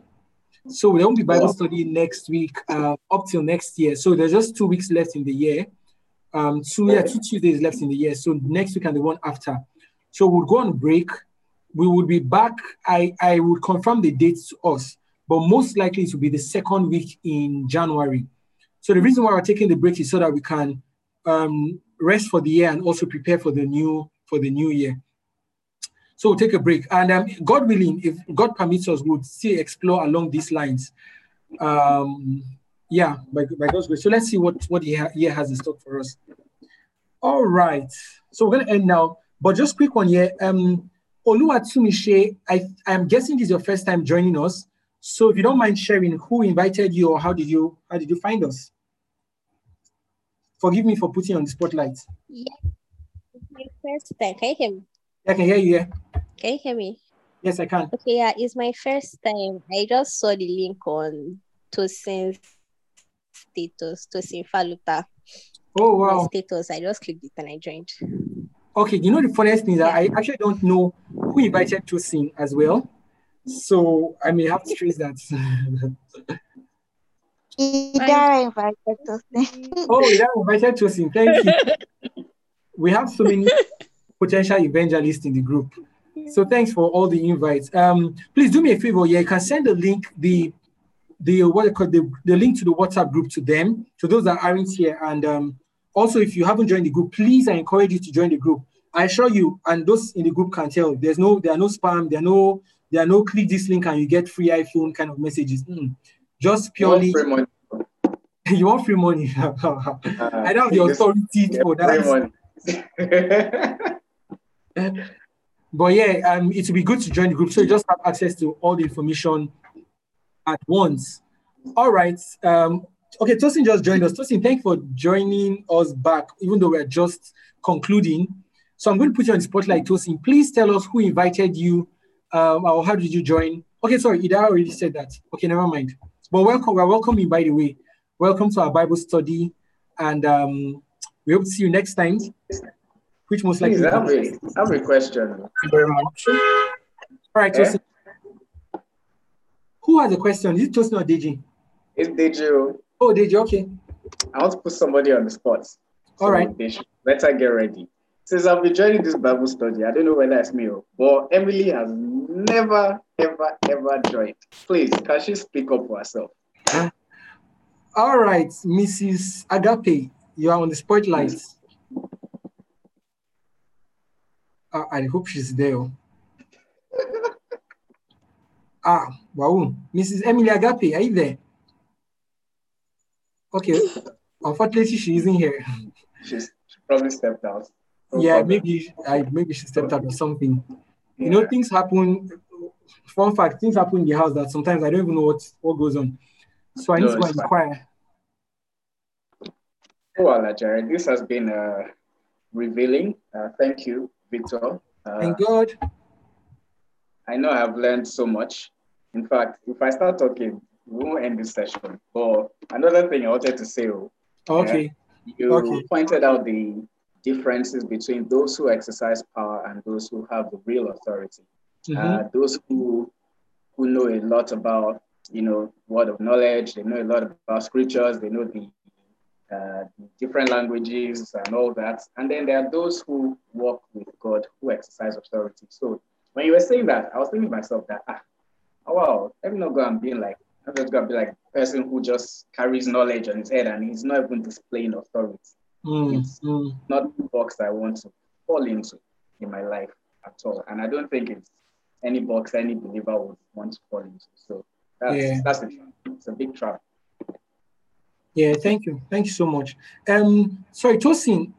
So there won't be Bible Oh. study next week, uh, up till next year. So there's just two weeks left in the year. Um, two yeah, two Tuesdays left in the year. So next week and the one after. So we'll go on break. We will be back. I I would confirm the dates to us, but most likely it will be the second week in January. So the reason why we're taking the break is so that we can um, rest for the year and also prepare for the new for the new year. So we'll take a break, and um, God willing, if God permits us, we'll still explore along these lines. Um, yeah, by, by God's grace. So let's see what what the year has in stock for us. All right, so we're gonna end now, but just quick one here. Um, Oluwatumishe, I I'm guessing this is your first time joining us. So if you don't mind sharing, who invited you, or how did you how did you find us? Forgive me for putting on the spotlight. Yeah, it's my first time. Can you hear me? I can hear you. Yeah. Can you hear me? Yes, I can. Okay, yeah, it's my first time. I just saw the link on Tosin's status, Tosin Faluta. Oh wow. Status. I just clicked it and I joined. Okay, you know the funniest thing is that I actually don't know who invited Tosin as well. So I may have to trace that. Idara invited Tosin. oh, Idara invited Tosin. Thank you. we have so many potential evangelists in the group. So thanks for all the invites. Um, please do me a favor. Yeah, you can send the link, the the what they call the, the link to the WhatsApp group to them, to those that aren't here. And um, also, if you haven't joined the group, please I encourage you to join the group. I assure you, and those in the group can tell. There's no, there are no spam. There are no, there are no click this link and you get free iPhone kind of messages. Mm. Just purely. You want free money? you want free money. uh, I don't have the authority for that. but yeah, um, it will be good to join the group so you just have access to all the information at once. All right. Um, okay, Tosin just joined us. Tosin, thank you for joining us back, even though we're just concluding. So I'm going to put you on the spotlight, Tosin. Please tell us who invited you, um, or how did you join? Okay, sorry, Ida already said that. Okay, never mind. But welcome, we're welcoming, by the way. Welcome to our Bible study, and um, we hope to see you next time which most likely. Please, I have, a, have a question. Thank you very much. All right, eh? Who has a question? Is it Tosin or Deji? It's Deji. Oh, Deji, okay. I want to put somebody on the spot. So All right. Better get ready. Since I've been joining this Bible study, I don't know whether it's me, or but Emily has never, ever, ever joined. Please, can she speak up for herself? All right, Mrs. Agape, you are on the spotlight. Uh, I hope she's there. ah, wow. Mrs. Emily Agape, are you there? Okay. Unfortunately, she isn't here. She's probably stepped out. Yeah, maybe I maybe she stepped out or something. You know, things happen. Fun fact, things happen in the house that sometimes I don't even know what, what goes on. So I need no, to inquire. Well, Jared, this has been uh, revealing. Uh, thank you Victor. Uh, Thank God. I know I've learned so much. In fact, if I start talking, we won't end this session. But another thing I wanted to say, oh, okay, you okay. pointed out the differences between those who exercise power and those who have the real authority. Mm-hmm. Uh, those who who know a lot about you know word of knowledge, they know a lot about scriptures, they know the uh, different languages and all that. And then there are those who work with God, who exercise authority. So when you were saying that, I was thinking to myself that, ah, oh, wow, let me not go and be like, I'm just to be like a person who just carries knowledge on his head and he's not even displaying authority. Mm, it's mm. not the box I want to fall into in my life at all. And I don't think it's any box any believer would want to fall into. So that's, yeah. that's a, it's a big trap. Yeah, thank you. Thank you so much. Um, sorry, Tosin,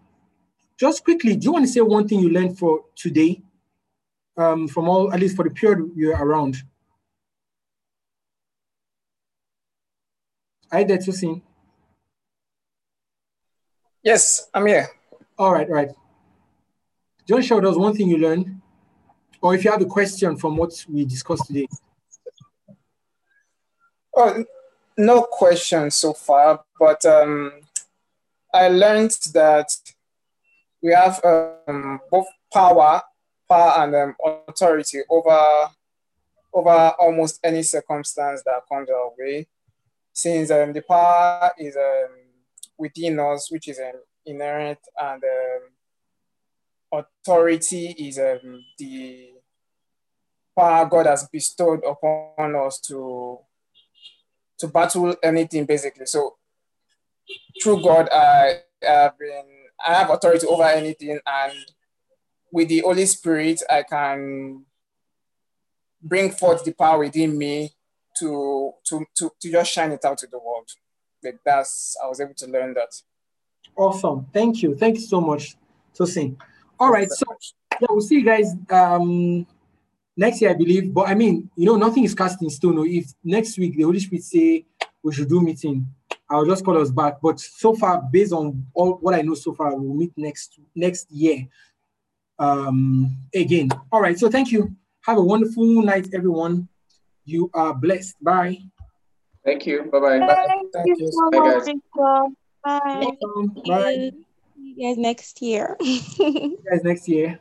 just quickly, do you want to say one thing you learned for today? Um, from all, at least for the period you're around. You there, Tosin? Yes, I'm here. All right, right. John to us one thing you learned? Or if you have a question from what we discussed today? Oh, no questions so far, but um, I learned that we have um, both power, power and um, authority over over almost any circumstance that comes our way. Since um, the power is um, within us, which is um, inherent and um, authority is um, the power God has bestowed upon us to to battle anything basically. So through God, I have been I have authority over anything, and with the Holy Spirit, I can bring forth the power within me to to to, to just shine it out to the world. Like that's I was able to learn that. Awesome. Thank you. Thank you so much, Tosin. All right. So yeah, we'll see you guys um next year, I believe. But I mean, you know, nothing is cast in stone. If next week the Holy Spirit say we should do meeting, I'll just call us back. But so far, based on all what I know so far, we'll meet next next year. Um again. All right. So thank you. Have a wonderful night, everyone. You are blessed. Bye. Thank you. Bye-bye. Thank, Thank you you. so Bye, much, guys. Victor. Bye. Bye. See you guys next year. See you guys next year.